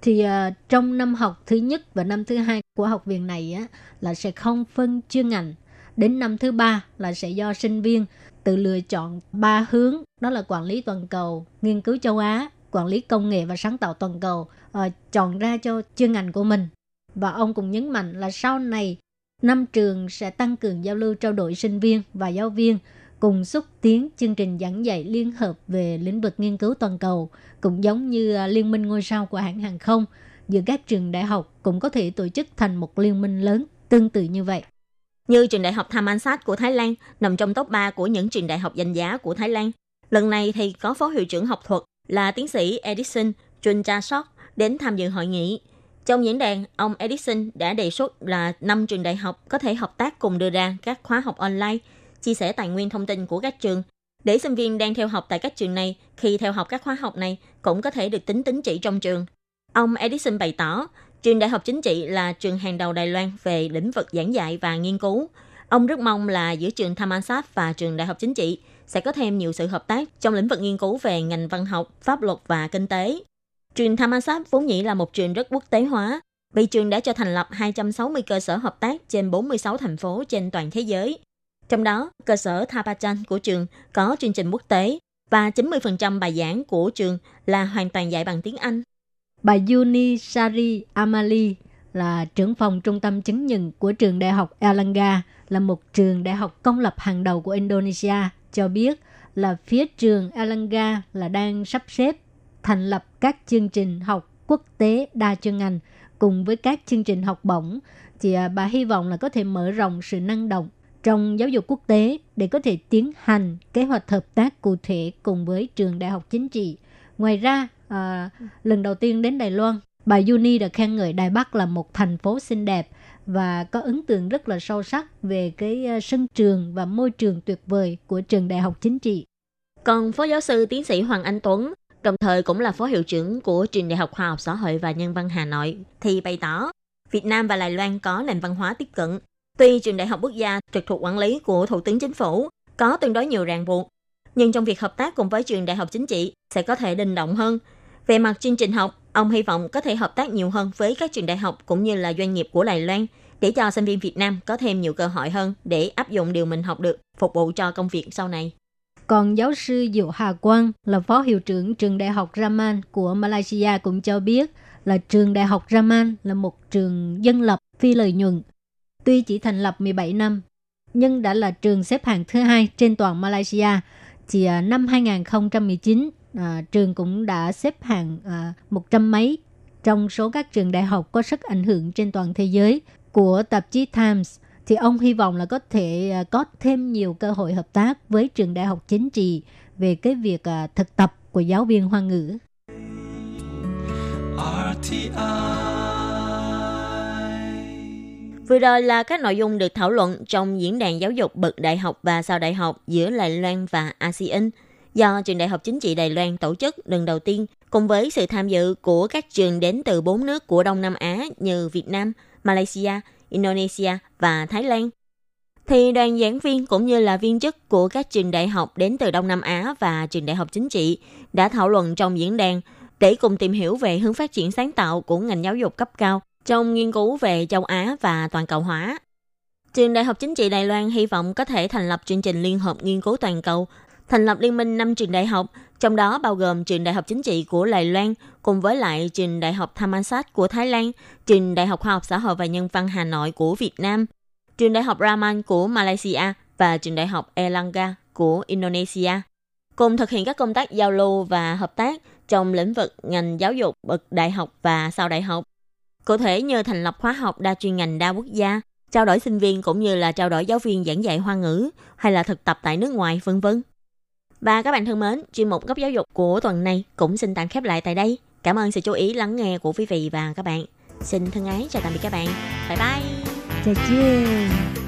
Thì uh, trong năm học thứ nhất và năm thứ hai của học viện này á, là sẽ không phân chuyên ngành. Đến năm thứ ba là sẽ do sinh viên tự lựa chọn ba hướng đó là quản lý toàn cầu, nghiên cứu châu Á, quản lý công nghệ và sáng tạo toàn cầu uh, chọn ra cho chuyên ngành của mình. Và ông cũng nhấn mạnh là sau này năm trường sẽ tăng cường giao lưu trao đổi sinh viên và giáo viên cùng xúc tiến chương trình giảng dạy liên hợp về lĩnh vực nghiên cứu toàn cầu, cũng giống như à, liên minh ngôi sao của hãng hàng không giữa các trường đại học cũng có thể tổ chức thành một liên minh lớn tương tự như vậy. Như trường đại học Thammasat của Thái Lan nằm trong top 3 của những trường đại học danh giá của Thái Lan. Lần này thì có phó hiệu trưởng học thuật là tiến sĩ Edison Chun Cha Sok đến tham dự hội nghị. Trong diễn đàn, ông Edison đã đề xuất là năm trường đại học có thể hợp tác cùng đưa ra các khóa học online, chia sẻ tài nguyên thông tin của các trường, để sinh viên đang theo học tại các trường này khi theo học các khóa học này cũng có thể được tính tính chỉ trong trường. Ông Edison bày tỏ, trường đại học chính trị là trường hàng đầu Đài Loan về lĩnh vực giảng dạy và nghiên cứu. Ông rất mong là giữa trường Thammasat và trường đại học chính trị sẽ có thêm nhiều sự hợp tác trong lĩnh vực nghiên cứu về ngành văn học, pháp luật và kinh tế. Trường Thammasat vốn nhĩ là một trường rất quốc tế hóa, vì trường đã cho thành lập 260 cơ sở hợp tác trên 46 thành phố trên toàn thế giới. Trong đó, cơ sở Thapachan của trường có chương trình quốc tế và 90% bài giảng của trường là hoàn toàn dạy bằng tiếng Anh. Bà Yuni Sari Amali là trưởng phòng trung tâm chứng nhận của trường đại học elangga là một trường đại học công lập hàng đầu của Indonesia, cho biết là phía trường elangga là đang sắp xếp thành lập các chương trình học quốc tế đa chuyên ngành cùng với các chương trình học bổng thì à, bà hy vọng là có thể mở rộng sự năng động trong giáo dục quốc tế để có thể tiến hành kế hoạch hợp tác cụ thể cùng với trường đại học chính trị. Ngoài ra, à, lần đầu tiên đến Đài Loan, bà Yuni đã khen ngợi Đài Bắc là một thành phố xinh đẹp và có ấn tượng rất là sâu sắc về cái à, sân trường và môi trường tuyệt vời của trường đại học chính trị. Còn Phó giáo sư tiến sĩ Hoàng Anh Tuấn đồng thời cũng là phó hiệu trưởng của Trường Đại học Khoa học Xã hội và Nhân văn Hà Nội, thì bày tỏ Việt Nam và Đài Loan có nền văn hóa tiếp cận. Tuy Trường Đại học Quốc gia trực thuộc quản lý của Thủ tướng Chính phủ có tương đối nhiều ràng buộc, nhưng trong việc hợp tác cùng với Trường Đại học Chính trị sẽ có thể linh động hơn. Về mặt chương trình học, ông hy vọng có thể hợp tác nhiều hơn với các trường đại học cũng như là doanh nghiệp của Đài Loan để cho sinh viên Việt Nam có thêm nhiều cơ hội hơn để áp dụng điều mình học được, phục vụ cho công việc sau này. Còn giáo sư Diệu Hà Quang là phó hiệu trưởng trường đại học Raman của Malaysia cũng cho biết là trường đại học Raman là một trường dân lập phi lợi nhuận. Tuy chỉ thành lập 17 năm, nhưng đã là trường xếp hạng thứ hai trên toàn Malaysia. Thì à, năm 2019, à, trường cũng đã xếp hạng à, một trăm mấy trong số các trường đại học có sức ảnh hưởng trên toàn thế giới của tạp chí Times – thì ông hy vọng là có thể à, có thêm nhiều cơ hội hợp tác với trường đại học chính trị về cái việc à, thực tập của giáo viên hoa ngữ. Vừa rồi là các nội dung được thảo luận trong diễn đàn giáo dục bậc đại học và sau đại học giữa Đài Loan và ASEAN do Trường Đại học Chính trị Đài Loan tổ chức lần đầu tiên cùng với sự tham dự của các trường đến từ bốn nước của Đông Nam Á như Việt Nam, Malaysia, Indonesia và Thái Lan. Thì đoàn giảng viên cũng như là viên chức của các trường đại học đến từ Đông Nam Á và trường đại học chính trị đã thảo luận trong diễn đàn để cùng tìm hiểu về hướng phát triển sáng tạo của ngành giáo dục cấp cao trong nghiên cứu về châu Á và toàn cầu hóa. Trường Đại học Chính trị Đài Loan hy vọng có thể thành lập chương trình liên hợp nghiên cứu toàn cầu, thành lập liên minh 5 trường đại học, trong đó bao gồm trường Đại học Chính trị của Đài Loan cùng với lại trường Đại học Thammasat của Thái Lan, trường Đại học Khoa học Xã hội và Nhân văn Hà Nội của Việt Nam, trường Đại học Raman của Malaysia và trường Đại học Elangga của Indonesia. Cùng thực hiện các công tác giao lưu và hợp tác trong lĩnh vực ngành giáo dục bậc đại học và sau đại học. Cụ thể nhờ thành lập khóa học đa chuyên ngành đa quốc gia, trao đổi sinh viên cũng như là trao đổi giáo viên giảng dạy hoa ngữ hay là thực tập tại nước ngoài vân vân. Và các bạn thân mến, chuyên mục góc giáo dục của tuần này cũng xin tạm khép lại tại đây. Cảm ơn sự chú ý lắng nghe của quý vị và các bạn. Xin thân ái chào tạm biệt các bạn. Bye bye. Chào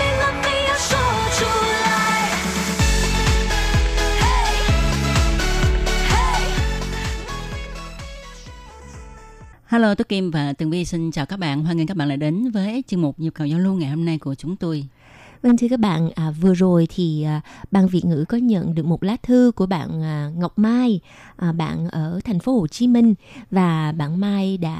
Hello, tôi Kim và Tường Vi xin chào các bạn. Hoan nghênh các bạn lại đến với chương mục nhịp cầu giao lưu ngày hôm nay của chúng tôi. Vâng thưa các bạn, à, vừa rồi thì à, ban Việt ngữ có nhận được một lá thư của bạn à, Ngọc Mai, à, bạn ở thành phố Hồ Chí Minh và bạn Mai đã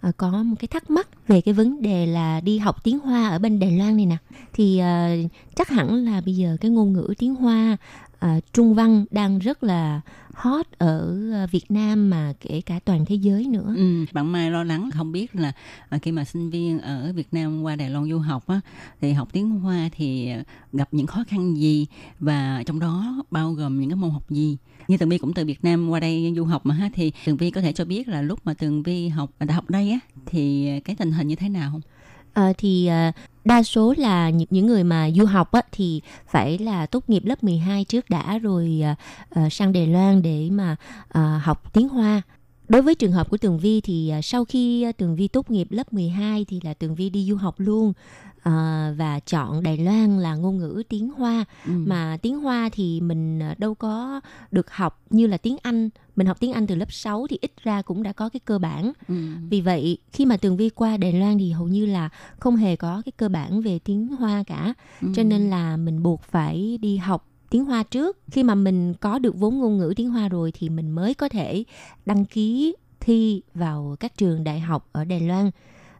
à, có một cái thắc mắc về cái vấn đề là đi học tiếng Hoa ở bên Đài Loan này nè. Thì à, chắc hẳn là bây giờ cái ngôn ngữ tiếng Hoa à, Trung văn đang rất là hot ở ờ, Việt Nam mà kể cả toàn thế giới nữa. Ừ, bạn Mai lo lắng không biết là ờ, khi mà sinh viên ở Việt Nam qua Đài Loan du học á, thì học tiếng Hoa thì gặp những khó khăn gì và trong đó bao gồm những cái môn học gì. Như Tường Vi cũng từ Việt Nam qua đây du học mà ha thì Tường Vi có thể cho biết là lúc mà Tường Vi học đại học đây á thì cái tình hình như thế nào không? À, thì à, đa số là những, những người mà du học á, thì phải là tốt nghiệp lớp 12 trước đã rồi à, à, sang Đài Loan để mà à, học tiếng Hoa. Đối với trường hợp của Tường Vi thì à, sau khi à, Tường Vi tốt nghiệp lớp 12 thì là Tường Vi đi du học luôn à, và chọn Đài Loan là ngôn ngữ tiếng Hoa Ừ. mà tiếng Hoa thì mình à, đâu có được học như là tiếng Anh mình học tiếng Anh từ lớp 6 thì ít ra cũng đã có cái cơ bản Ừ. vì vậy khi mà Tường Vi qua Đài Loan thì hầu như là không hề có cái cơ bản về tiếng Hoa cả Ừ. cho nên là mình buộc phải đi học tiếng Hoa trước khi mà mình có được vốn ngôn ngữ tiếng Hoa rồi thì mình mới có thể đăng ký thi vào các trường đại học ở Đài Loan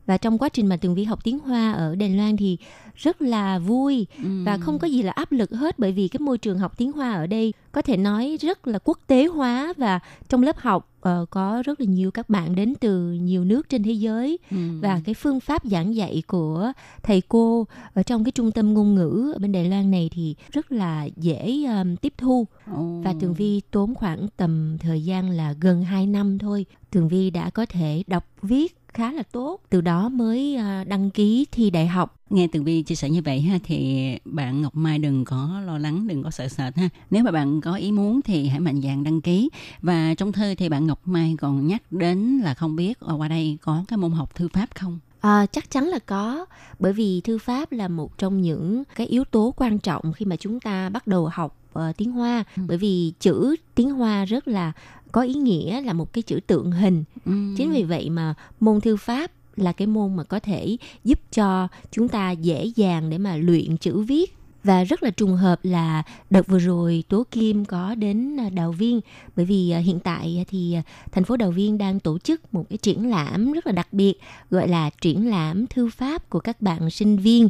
và trong quá trình mà Tường Vi học tiếng Hoa ở Đài Loan thì rất là vui Ừ. và không có gì là áp lực hết bởi vì cái môi trường học tiếng Hoa ở đây có thể nói rất là quốc tế hóa và trong lớp học ờ, có rất là nhiều các bạn đến từ nhiều nước trên thế giới Ừ. và cái phương pháp giảng dạy của thầy cô ở trong cái trung tâm ngôn ngữ ở bên Đài Loan này thì rất là dễ um, tiếp thu Ồ. và Tường Vi tốn khoảng tầm thời gian là gần 2 năm thôi Tường Vi đã có thể đọc viết khá là tốt từ đó mới à, đăng ký thi đại học Nghe Tường Vi chia sẻ như vậy ha thì bạn Ngọc Mai đừng có lo lắng, đừng có sợ sệt ha. Nếu mà bạn có ý muốn thì hãy mạnh dạn đăng ký. Và trong thư thì bạn Ngọc Mai còn nhắc đến là không biết ở qua đây có cái môn học thư pháp không? À, chắc chắn là có bởi vì thư pháp là một trong những cái yếu tố quan trọng khi mà chúng ta bắt đầu học ờ, tiếng Hoa Ừ. bởi vì chữ tiếng Hoa rất là có ý nghĩa là một cái chữ tượng hình. Ừ. chính vì vậy mà môn thư pháp là cái môn mà có thể giúp cho chúng ta dễ dàng để mà luyện chữ viết. Và rất là trùng hợp là đợt vừa rồi Tố Kim có đến à, Đào Viên. Bởi vì à, hiện tại thì à, thành phố Đào Viên đang tổ chức một cái triển lãm rất là đặc biệt gọi là triển lãm thư pháp của các bạn sinh viên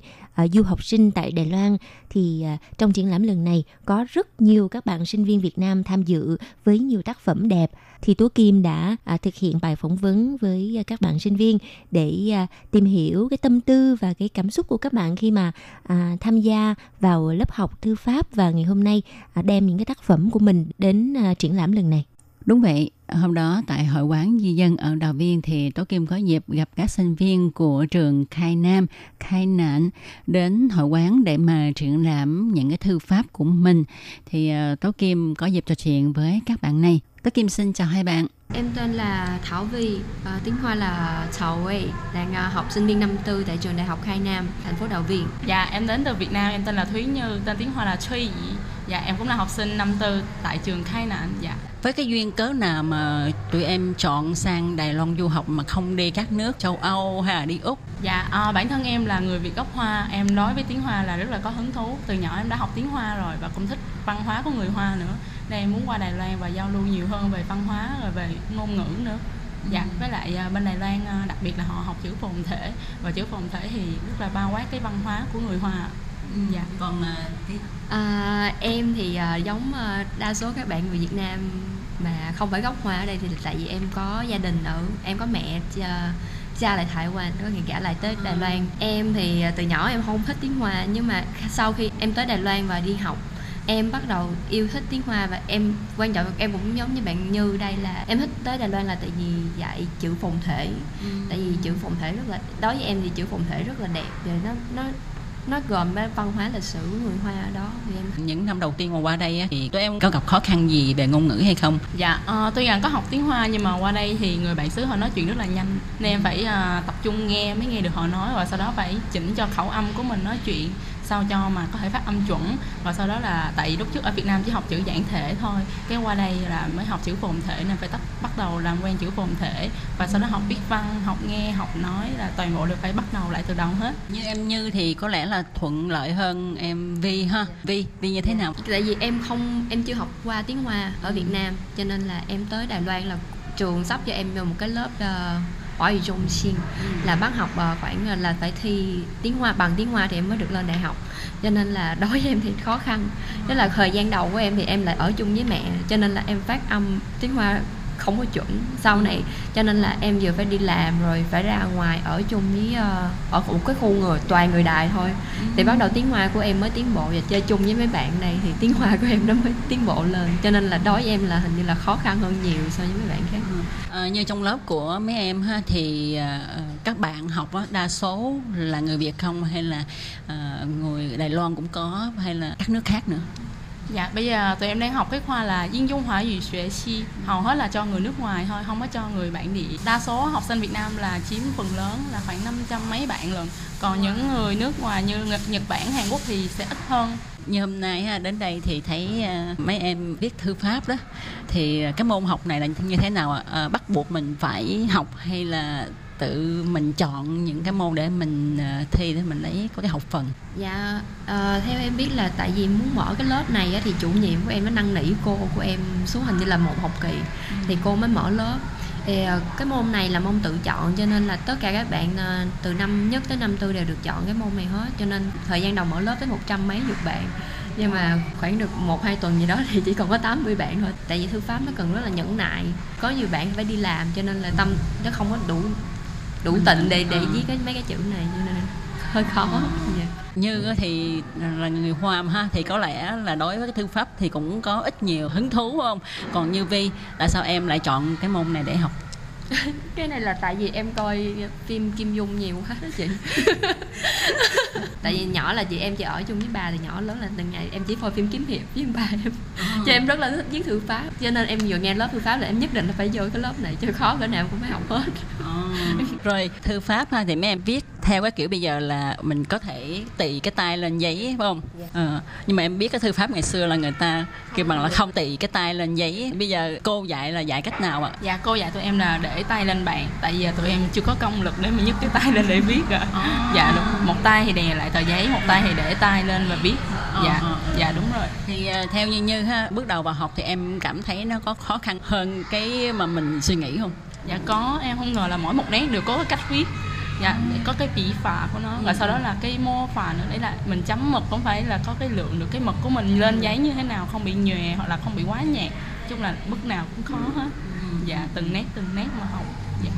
du học sinh tại Đài Loan thì à, trong triển lãm lần này có rất nhiều các bạn sinh viên Việt Nam tham dự với nhiều tác phẩm đẹp thì Tố Kim đã à, thực hiện bài phỏng vấn với à, các bạn sinh viên để tìm hiểu cái tâm tư và cái cảm xúc của các bạn khi mà tham gia vào lớp học thư pháp và ngày hôm nay đem những cái tác phẩm của mình đến triển lãm lần này. Đúng vậy, hôm đó tại hội quán di dân ở Đào Viên thì Tố Kim có dịp gặp các sinh viên của trường Khai Nam, Khai Nạn đến hội quán để mà triển lãm những cái thư pháp của mình. Thì ờ, Tố Kim có dịp trò chuyện với các bạn này. Tố Kim xin chào hai bạn. Em tên là Thảo Vi, à, tiếng Hoa là Thảo Wei, đang à, học sinh viên năm tư tại trường Đại học Khai Nam, thành phố Đào Viên. Dạ, em đến từ Việt Nam, em tên là Thúy Như, tên tiếng Hoa là Truy Dĩ. Dạ, em cũng là học sinh năm tư tại trường Khai Nạn. Dạ. Với cái duyên cớ nào mà tụi em chọn sang Đài Loan du học mà không đi các nước châu Âu hay là đi Úc? Dạ, à, bản thân em là người Việt gốc Hoa, em đối với tiếng Hoa là rất là có hứng thú. Từ nhỏ em đã học tiếng Hoa rồi và cũng thích văn hóa của người Hoa nữa. Nên em muốn qua Đài Loan và giao lưu nhiều hơn về văn hóa rồi về ngôn ngữ nữa. Dạ, với lại à, bên Đài Loan à, đặc biệt là họ học chữ phồn thể và chữ phồn thể thì rất là bao quát cái văn hóa của người Hoa. Dạ. Còn cái À, em thì à, giống à, đa số các bạn người Việt Nam mà không phải gốc Hoa ở đây thì tại vì em có gia đình ở em có mẹ cha, cha lại Thái Quan có nghĩa cả lại tới Đài Loan. Em thì từ nhỏ em không thích tiếng Hoa nhưng mà sau khi em tới Đài Loan và đi học em bắt đầu yêu thích tiếng Hoa và em quan trọng em cũng giống như bạn Như đây là em thích tới Đài Loan là tại vì dạy chữ phồn thể. Tại vì chữ phồn thể rất là đối với em thì chữ phồn thể rất là đẹp và nó nó nó gồm văn hóa lịch sử của người Hoa ở đó. Thì em những năm đầu tiên mà qua đây thì tụi em có gặp khó khăn gì về ngôn ngữ hay không? Dạ, ờ, tuy rằng có học tiếng Hoa nhưng mà qua đây thì người bản xứ họ nói chuyện rất là nhanh. Nên em phải ờ, tập trung nghe mới nghe được họ nói Và sau đó phải chỉnh cho khẩu âm của mình nói chuyện Sao cho mà có thể phát âm chuẩn. Và sau đó là tại vì lúc trước ở Việt Nam chỉ học chữ giản thể thôi. Cái qua đây là mới học chữ phồn thể nên phải tắt, bắt đầu làm quen chữ phồn thể. Và sau đó học viết văn, học nghe, học nói là toàn bộ đều phải bắt đầu lại từ đầu hết. Như em như thì có lẽ là thuận lợi hơn em vi ha. Vi vi như thế nào? Tại vì em không em chưa học qua tiếng Hoa ở Việt Nam cho nên là em tới Đài Loan là trường sắp cho em vô một cái lớp uh, Ngữ trung 心 là bắt học ờ, khoảng ờ, là phải thi tiếng Hoa bằng tiếng Hoa thì em mới được lên đại học. Cho nên là đối với em thì khó khăn. Tức là thời gian đầu của em thì em lại ở chung với mẹ cho nên là em phát âm tiếng Hoa không có chuẩn sau này. Cho nên là em vừa phải đi làm rồi phải ra ngoài ở chung với ờ, ở một cái khu người toàn người đài thôi. Thì bắt đầu tiếng hoa của em mới tiến bộ và chơi chung với mấy bạn này thì tiếng hoa của em nó mới tiến bộ lên. Cho nên là đối với em là hình như là khó khăn hơn nhiều so với mấy bạn khác. Ờ, như trong lớp của mấy em ha thì ờ, các bạn học á, đa số là người Việt không? Hay là người Đài Loan cũng có? Hay là các nước khác nữa Dạ, bây giờ tụi em đang học cái khoa là Yên Dung Hóa Ngữ Xuế Chi Hầu hết là cho người nước ngoài thôi, không có cho người bản địa. Đa số học sinh Việt Nam là chiếm phần lớn là khoảng 500 mấy bạn lận. Còn những người nước ngoài như Nhật, Bản, Hàn Quốc thì sẽ ít hơn. Như hôm nay đến đây thì thấy à, mấy em viết thư pháp đó. Thì à, cái môn học này là như thế nào à, bắt buộc mình phải học hay là tự mình chọn những cái môn để mình ờ, thi để mình lấy có cái học phần. Dạ, ờ, theo em biết là tại vì muốn mở cái lớp này á, thì chủ nhiệm của em nó năn nỉ cô của em xuống hình như là một học kỳ thì cô mới mở lớp. Thì ờ, cái môn này là môn tự chọn cho nên là tất cả các bạn từ năm nhất tới năm tư đều được chọn cái môn này hết. Cho nên thời gian đầu mở lớp tới một trăm mấy chục bạn. Nhưng mà khoảng được một hai tuần gì đó thì chỉ còn có 80 bạn thôi. Tại vì thư pháp nó cần rất là nhẫn nại. Có nhiều bạn phải đi làm cho nên là tâm nó không có đủ đủ tịnh để để viết cái mấy cái chữ này cho nên hơi khó. Dạ. như á thì là người Hoa ha thì có lẽ là đối với cái thư pháp thì cũng có ít nhiều hứng thú không? Còn như Vi tại sao em lại chọn cái môn này để học cái này là tại vì em coi phim Kim Dung nhiều quá đó chị. Tại vì nhỏ là chị em chỉ ở chung với bà từ nhỏ lớn là từng ngày em chỉ coi phim kiếm hiệp với bà em. Cho em rất là thích viết thư pháp cho nên em vừa nghe lớp thư pháp là em nhất định là phải vô cái lớp này chứ khó cỡ nào cũng phải học hết. Rồi thư pháp ha thì mấy em viết theo cái kiểu bây giờ là mình có thể tì cái tay lên giấy phải không? Ờ, nhưng mà em biết cái thư pháp ngày xưa là người ta kêu bằng là không tì cái tay lên giấy. Bây giờ cô dạy là dạy cách nào ạ? Dạ, cô dạy tụi em là để tay lên bàn Tại vì tụi em chưa có công lực để mà nhấc cái tay lên để viết ạ. Dạ, đúng. một tay thì đè lại tờ giấy, một tay thì để tay lên và viết. Dạ, ờ, dạ đúng rồi. Thì ờ, theo như như ha bước đầu vào học thì em cảm thấy nó có khó khăn hơn cái mà mình suy nghĩ không? Dạ có, em không ngờ là mỗi một nét đều có cái cách viết. Dạ, để có cái 笔 phà của nó Và sau đó là cái mô phà nữa. Đấy là mình chấm mực cũng phải là có cái lượng được cái mực của mình lên giấy như thế nào Không bị nhòe hoặc là không bị quá nhạt. Chung là bước nào cũng khó hết Dạ, từng nét từng nét mà học. Dạ.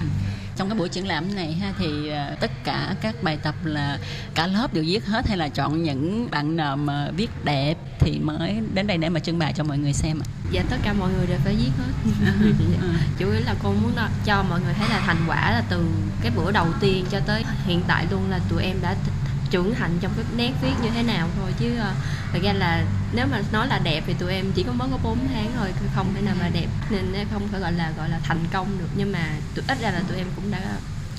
Trong cái buổi triển lãm này ha thì ờ, tất cả các bài tập là cả lớp đều viết hết hay là chọn những bạn nào mà viết đẹp thì mới đến đây để mà trưng bày cho mọi người xem ạ? Dạ tất cả mọi người đều phải viết hết. Dạ. chủ yếu là cô muốn đó, cho mọi người thấy là thành quả là từ cái bữa đầu tiên cho tới hiện tại luôn là tụi em đã trưởng thành trong cái nét viết như thế nào thôi. Chứ ờ, thật ra là nếu mà nói là đẹp thì tụi em chỉ có mới có 4 tháng thôi không thể nào mà đẹp nên không phải gọi là gọi là thành công được. Nhưng mà tụi ít ra là tụi em cũng đã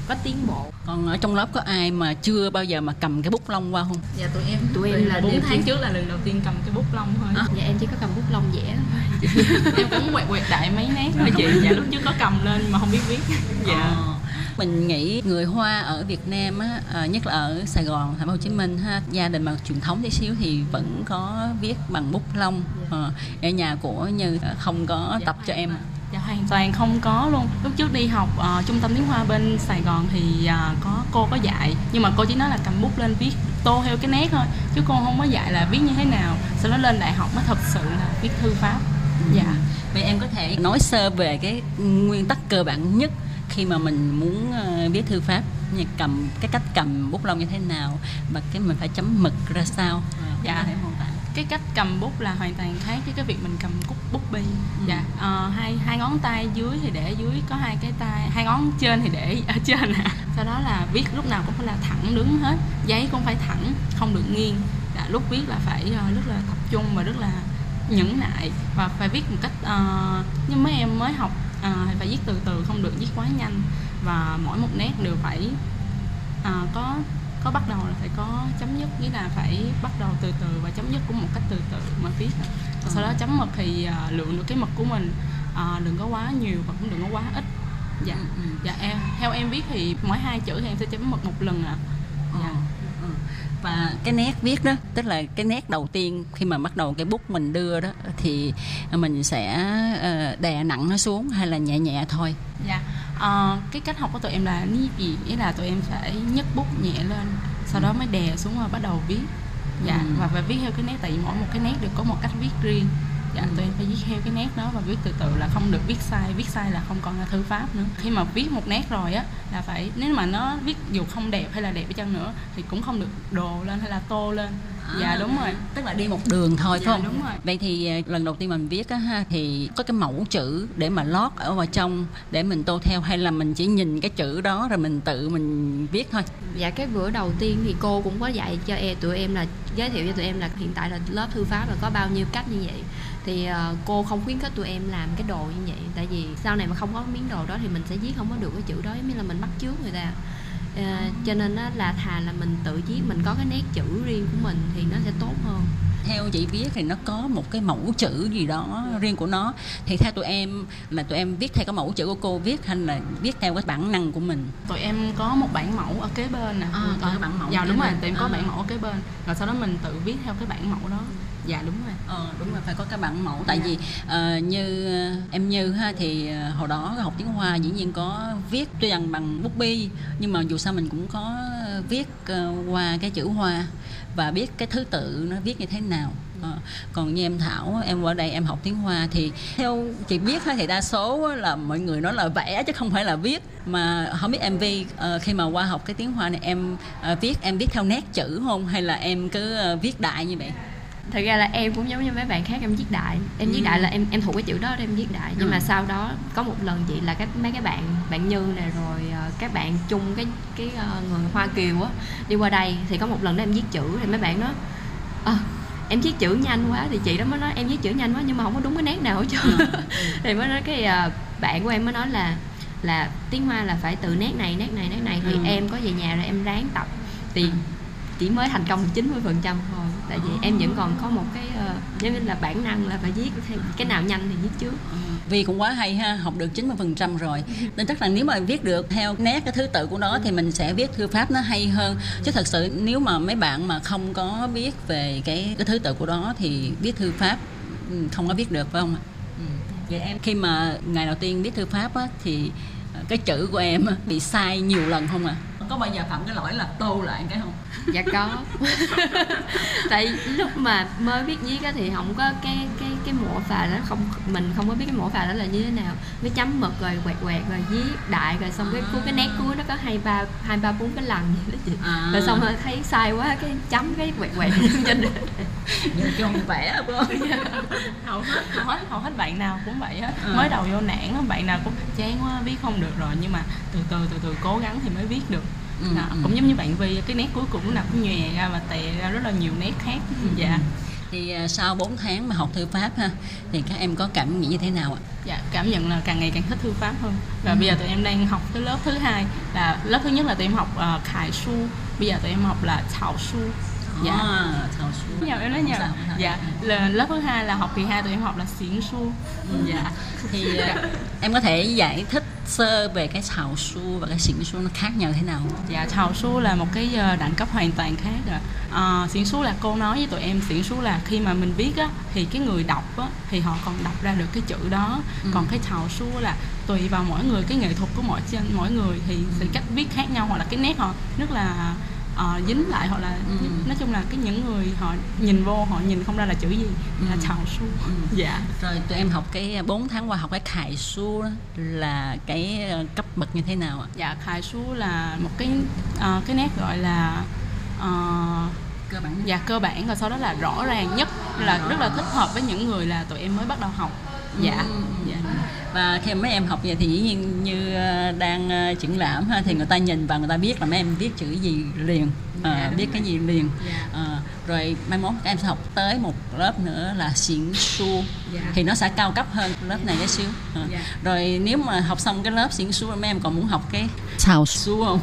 có tiến bộ. Còn ở trong lớp có ai mà chưa bao giờ mà cầm cái bút lông qua không? Dạ tụi em tụi em là bốn tháng chỉ- trước là lần đầu tiên cầm cái bút lông thôi. Dạ em chỉ có cầm bút lông vẽ thôi. Em cũng quẹt quẹt đại mấy nét thôi chị. Dạ lúc trước có cầm lên mà không biết viết. Dạ. Ờ. mình nghĩ người Hoa ở Việt Nam á, à, nhất là ở Sài Gòn, Thành phố Hồ Chí Minh ha, gia đình mà truyền thống tí xíu thì vẫn có viết bằng bút lông. Ờ, ở nhà của Như ờ, không có tập cho em. Dạ hoàn toàn. Không có luôn. Lúc trước đi học ờ, trung tâm tiếng Hoa bên Sài Gòn thì ờ, có cô có dạy Nhưng mà cô chỉ nói là cầm bút lên viết tô theo cái nét thôi Chứ cô không có dạy là viết như thế nào Sau đó lên đại học mới thật sự là viết thư pháp. Dạ. Vậy em có thể nói sơ về cái nguyên tắc cơ bản nhất khi mà mình muốn ờ, viết thư pháp như cầm cái cách cầm bút lông như thế nào và cái mình phải chấm mực ra sao Ờ, Dạ. cái cách cầm bút là hoàn toàn khác với cái việc mình cầm bút bút bi Ừ. dạ ờ, hai hai ngón tay dưới thì để dưới có hai cái tay hai ngón trên thì để ở trên à. sau đó là viết lúc nào cũng phải là thẳng đứng hết giấy cũng phải thẳng không được nghiêng dạ, lúc viết là phải rất là tập trung và rất là nhẫn nại và phải viết một cách ờ, như mấy em mới học thì phải viết từ từ không được viết quá nhanh. Và mỗi một nét đều phải ờ, có có bắt đầu là phải có chấm dứt nghĩa là phải bắt đầu từ từ và chấm dứt cũng một cách từ từ mà viết. Và sau đó chấm mực thì ờ, lượng được cái mực của mình. Ờ, đừng có quá nhiều và cũng đừng có quá ít. Dạ. Ừ. dạ em theo em viết thì mỗi hai chữ thì em sẽ chấm mực một lần ạ. Dạ. Ừ. và cái nét viết đó tức là cái nét đầu tiên khi mà bắt đầu cái bút mình đưa đó thì mình sẽ ờ, đè nặng nó xuống hay là nhẹ nhẹ thôi Dạ, Ờ, cái cách học của tụi em là ní gì nghĩa là tụi em phải nhấc bút nhẹ lên, sau đó mới đè xuống và bắt đầu viết. Dạ, Ừ. và phải viết theo cái nét tại vì mỗi một cái nét đều có một cách viết riêng. Dạ, Ừ. tụi em phải viết theo cái nét đó và viết từ từ là không được viết sai, viết sai là không còn là thư pháp nữa. Khi mà viết một nét rồi á là phải nếu mà nó viết dù không đẹp hay là đẹp đi chăng nữa thì cũng không được đồ lên hay là tô lên. Dạ đúng rồi. tức là đi một đường thôi Dạ, phải không đúng rồi. vậy thì ờ, lần đầu tiên mình viết á ha thì có cái mẫu chữ để mà lót ở vào trong để mình tô theo hay là mình chỉ nhìn cái chữ đó rồi mình tự mình viết thôi Dạ cái bữa đầu tiên thì cô cũng có dạy cho em tụi em là giới thiệu cho tụi em là hiện tại là lớp thư pháp là có bao nhiêu cách như vậy thì ờ, cô không khuyến khích tụi em làm cái đồ như vậy, tại vì sau này mà không có miếng đồ đó thì mình sẽ viết không có được cái chữ đó, giống như là mình bắt chước người ta. Ờ, cho nên là thà là mình tự viết mình có cái nét chữ riêng của mình thì nó sẽ tốt hơn theo chị viết thì nó có một cái mẫu chữ gì đó riêng của nó. Thì theo tụi em là tụi em viết theo cái mẫu chữ của cô viết hay là viết theo cái bản năng của mình? Tụi em có một bản mẫu ở kế bên nè. À, có cái bản mẫu dạ đúng rồi tụi em có À. bản mẫu ở kế bên. Rồi sau đó mình tự viết theo cái bản mẫu đó. Dạ đúng rồi. Ờ đúng rồi phải có cái bản mẫu. Tại vì ờ, như ờ, em như ha thì ờ, hồi đó học tiếng Hoa dĩ nhiên có viết tuy rằng bằng bút bi nhưng mà dù sao mình cũng có viết ờ, qua cái chữ Hoa và biết cái thứ tự nó viết như thế nào. Ờ, còn như em Thảo, em qua đây em học tiếng Hoa thì theo chị biết thì đa số là mọi người nói là vẽ chứ không phải là viết. Mà không biết em Vi ờ, khi mà qua học cái tiếng Hoa này em viết em viết theo nét chữ không? Hay là em cứ viết đại như vậy? Thật ra là em cũng giống như mấy bạn khác em viết đại em viết Ừ. đại là em em thuộc cái chữ đó em viết đại nhưng Ừ. mà sau đó có một lần vậy là các mấy cái bạn bạn như này rồi ờ, các bạn chung cái cái ờ, người hoa kiều á đi qua đây thì có một lần đó em viết chữ thì mấy bạn nói ờ em viết chữ nhanh quá thì chị đó mới nói em viết chữ nhanh quá nhưng mà không có đúng cái nét nào hết trơn Ừ. thì mới nói cái bạn của em mới nói là là tiếng hoa là phải từ nét này nét này nét này thì Ừ. em có về nhà rồi em ráng tập thì chỉ mới thành công 90 phần trăm thôi tại vì em vẫn còn có một cái ờ, giống như là bản năng là phải viết cái nào nhanh thì viết trước Vi cũng quá hay ha, học được 90% rồi. Nên chắc là nếu mà viết được theo nét cái thứ tự của nó thì mình sẽ viết thư pháp nó hay hơn. Chứ thật sự nếu mà mấy bạn mà không có biết về cái cái thứ tự của nó thì viết thư pháp ừ, không có viết được phải không ạ? Ừ. Vậy em khi mà ngày đầu tiên viết thư pháp á thì ờ, cái chữ của em bị sai nhiều lần không ạ? Có bao giờ phạm cái lỗi là tô lại cái không? Dạ có. Tại lúc mà mới biết viết á thì không có cái cái cái mổ phà đó không mình không có biết cái mổ phà đó là như thế nào. Với chấm mực rồi quẹt quẹt rồi viết đại rồi xong cái cuối cái nét cuối nó có hai ba hai ba bốn cái lần vậy đó chị. À. rồi xong rồi thấy sai quá cái chấm cái quẹt quẹt trên cho không vẽ không? hầu hết hầu hết hầu hết bạn nào cũng vậy hết Ừ. mới đầu vô nản bạn nào cũng chán quá viết không được rồi. Nhưng mà từ từ từ từ cố gắng thì mới viết được Ừ, Đó, ừ. cũng giống như bạn Vi cái nét cuối cùng lúc nào cũng nhòe ra và tè ra rất là nhiều nét khác. Dạ. Thì ờ, sau 4 tháng mà học thư pháp ha thì các em có cảm nghĩ như thế nào ạ? dạ cảm nhận là càng ngày càng thích thư pháp hơn. Và bây giờ tụi em đang học cái lớp thứ hai là lớp thứ nhất là tụi em học uh, khải su bây giờ tụi em học là thảo su. Dạ. À, thảo su. nhầm em nói nhầm dạ là lớp thứ hai là học kỳ hai tụi em học là xiển su. Dạ. Thì ờ, em có thể giải thích sơ về cái xào su và cái xỉn su nó khác nhau thế nào Dạ, Thảo Su là một cái ờ, đẳng cấp hoàn toàn khác rồi. À, xỉn su là cô nói với tụi em xỉn su là khi mà mình viết á thì cái người đọc á thì họ còn đọc ra được cái chữ đó. Ừ. Còn cái Thảo Su là tùy vào mỗi người cái nghệ thuật của mỗi mỗi người thì sẽ cách viết khác nhau hoặc là cái nét họ rất là ờ, dính lại hoặc là Ừ. nói chung là cái những người họ nhìn vô họ nhìn không ra là chữ gì thì là Ừ. Thảo Su. Ừ. Dạ. rồi tụi em học cái 4 tháng qua học cái khải su là cái ờ, cấp bậc như thế nào ạ Dạ, Khải Su là một cái ờ, cái nét gọi là ờ, cơ bản dạ cơ bản và sau đó là rõ ràng nhất là rất là thích hợp với những người là tụi em mới bắt đầu học dạ Ừ. dạ và khi mấy em học vậy thì dĩ nhiên như ờ, đang ờ, triển lãm ha thì người ta nhìn và người ta biết là mấy em biết chữ gì liền ờ, Dạ, biết cái gì liền. Ờ, rồi mai mốt các em sẽ học tới một lớp nữa là xiển su Dạ. thì nó sẽ cao cấp hơn lớp này cái xíu Ờ. Dạ. rồi nếu mà học xong cái lớp xiển su mấy em còn muốn học cái Sao su không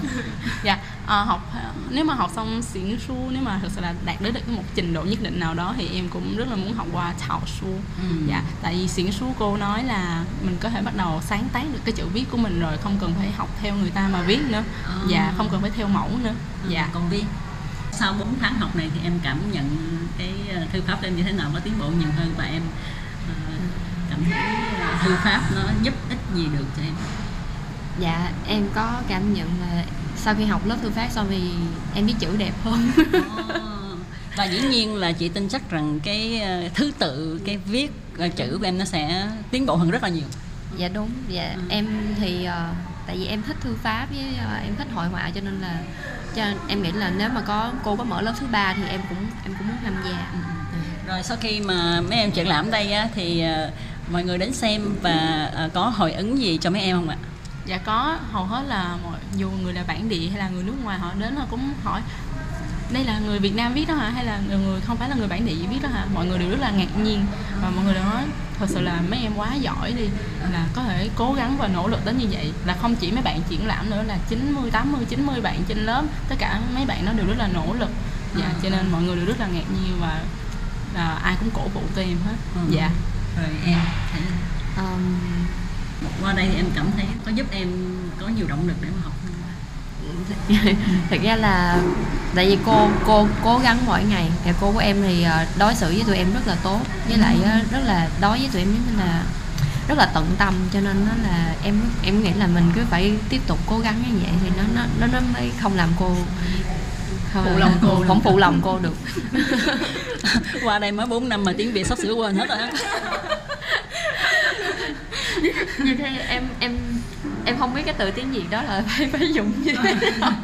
dạ ờ, học nếu mà học xong xiển su nếu mà thực sự là đạt đến được một trình độ nhất định nào đó thì em cũng rất là muốn học qua thảo su Ừ. dạ tại vì xiển su cô nói là mình có thể bắt đầu sáng tác được cái chữ viết của mình rồi không cần phải học theo người ta mà viết nữa. À. dạ không cần phải theo mẫu nữa. Dạ dạ. còn vi sau 4 tháng học này thì em cảm nhận cái ờ, thư pháp em như thế nào? Có tiến bộ nhiều hơn và em cảm thấy thư pháp nó giúp ích gì được cho em dạ em có cảm nhận là sau khi học lớp thư pháp xong thì em biết chữ đẹp hơn. Và dĩ nhiên là chị tin chắc rằng cái ờ, thứ tự cái viết ờ, chữ của em nó sẽ tiến bộ hơn rất là nhiều. Dạ đúng. Dạ Ừ. em thì ờ, tại vì em thích thư pháp với ờ, em thích hội họa cho nên là cho em nghĩ là nếu mà có cô có mở lớp thứ ba thì em cũng em cũng muốn tham gia. Rồi sau khi mà mấy em triển lãm đây á, thì ờ, mọi người đến xem và ờ, có hồi ứng gì cho mấy em không ạ dạ có hầu hết là mọi dù người là bản địa hay là người nước ngoài họ đến họ cũng hỏi đây là người Việt Nam viết đó hả? Hay là người, người không phải là người bản địa viết đó hả? Mọi người đều rất là ngạc nhiên và mọi người đều nói thật sự là mấy em quá giỏi đi là có thể cố gắng và nỗ lực đến như vậy. Là không chỉ mấy bạn triển lãm nữa là 90 80 90 bạn trên lớp tất cả mấy bạn nó đều rất là nỗ lực. Dạ cho nên mọi người đều rất là ngạc nhiên và là ai cũng cổ vũ cho em hết. Ừ. dạ. Rồi em thấy qua đây thì em cảm thấy có giúp em có nhiều động lực để mà học thật ra là tại vì cô cô cố gắng mỗi ngày. Và cô của em thì ờ, đối xử với tụi em rất là tốt. Với lại ờ, rất là đối với tụi em giống như là rất là tận tâm. Cho nên nó là em em nghĩ là mình cứ phải tiếp tục cố gắng như vậy thì nó nó nó nó mới không làm cô không, Phụ lòng cô. không phụ lòng cô được. Qua đây mới 4 năm mà tiếng Việt sắp sửa quên hết rồi như thế em em em không biết cái từ tiếng Việt đó là phải phải dùng như thế nào.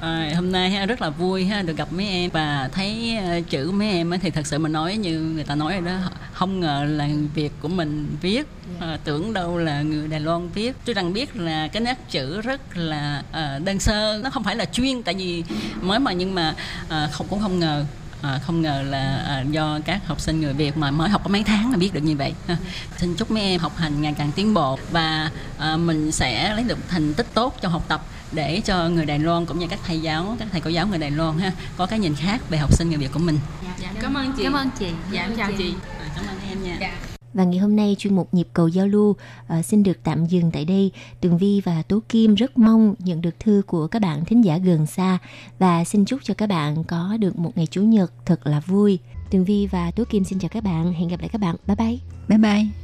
À, hôm nay ha, rất là vui ha được gặp mấy em. Và thấy ờ, chữ mấy em á, thì thật sự mình nói như người ta nói rồi đó không ngờ là việc của mình viết Ờ, tưởng đâu là người Đài Loan viết. Tôi rằng biết là cái nét chữ rất là ờ, đơn sơ nó không phải là chuyên tại vì mới mà nhưng mà ờ, không cũng không ngờ À, không ngờ là à, do các học sinh người Việt mà mới học có mấy tháng là biết được như vậy. Ha. xin chúc mấy em học hành ngày càng tiến bộ và à, mình sẽ lấy được thành tích tốt trong học tập để cho người Đài Loan cũng như các thầy giáo các thầy cô giáo người Đài Loan ha có cái nhìn khác về học sinh người Việt của mình. Dạ cảm ơn chị. Cảm ơn chị. Dạ em chào chị. À, cảm ơn em nha và ngày hôm nay chuyên mục nhịp cầu giao lưu ờ, xin được tạm dừng tại đây. Tường Vi và Tố Kim rất mong nhận được thư của các bạn thính giả gần xa và xin chúc cho các bạn có được một ngày chủ nhật thật là vui. Tường Vi và Tố Kim xin chào các bạn. Hẹn gặp lại các bạn. Bye bye. Bye bye.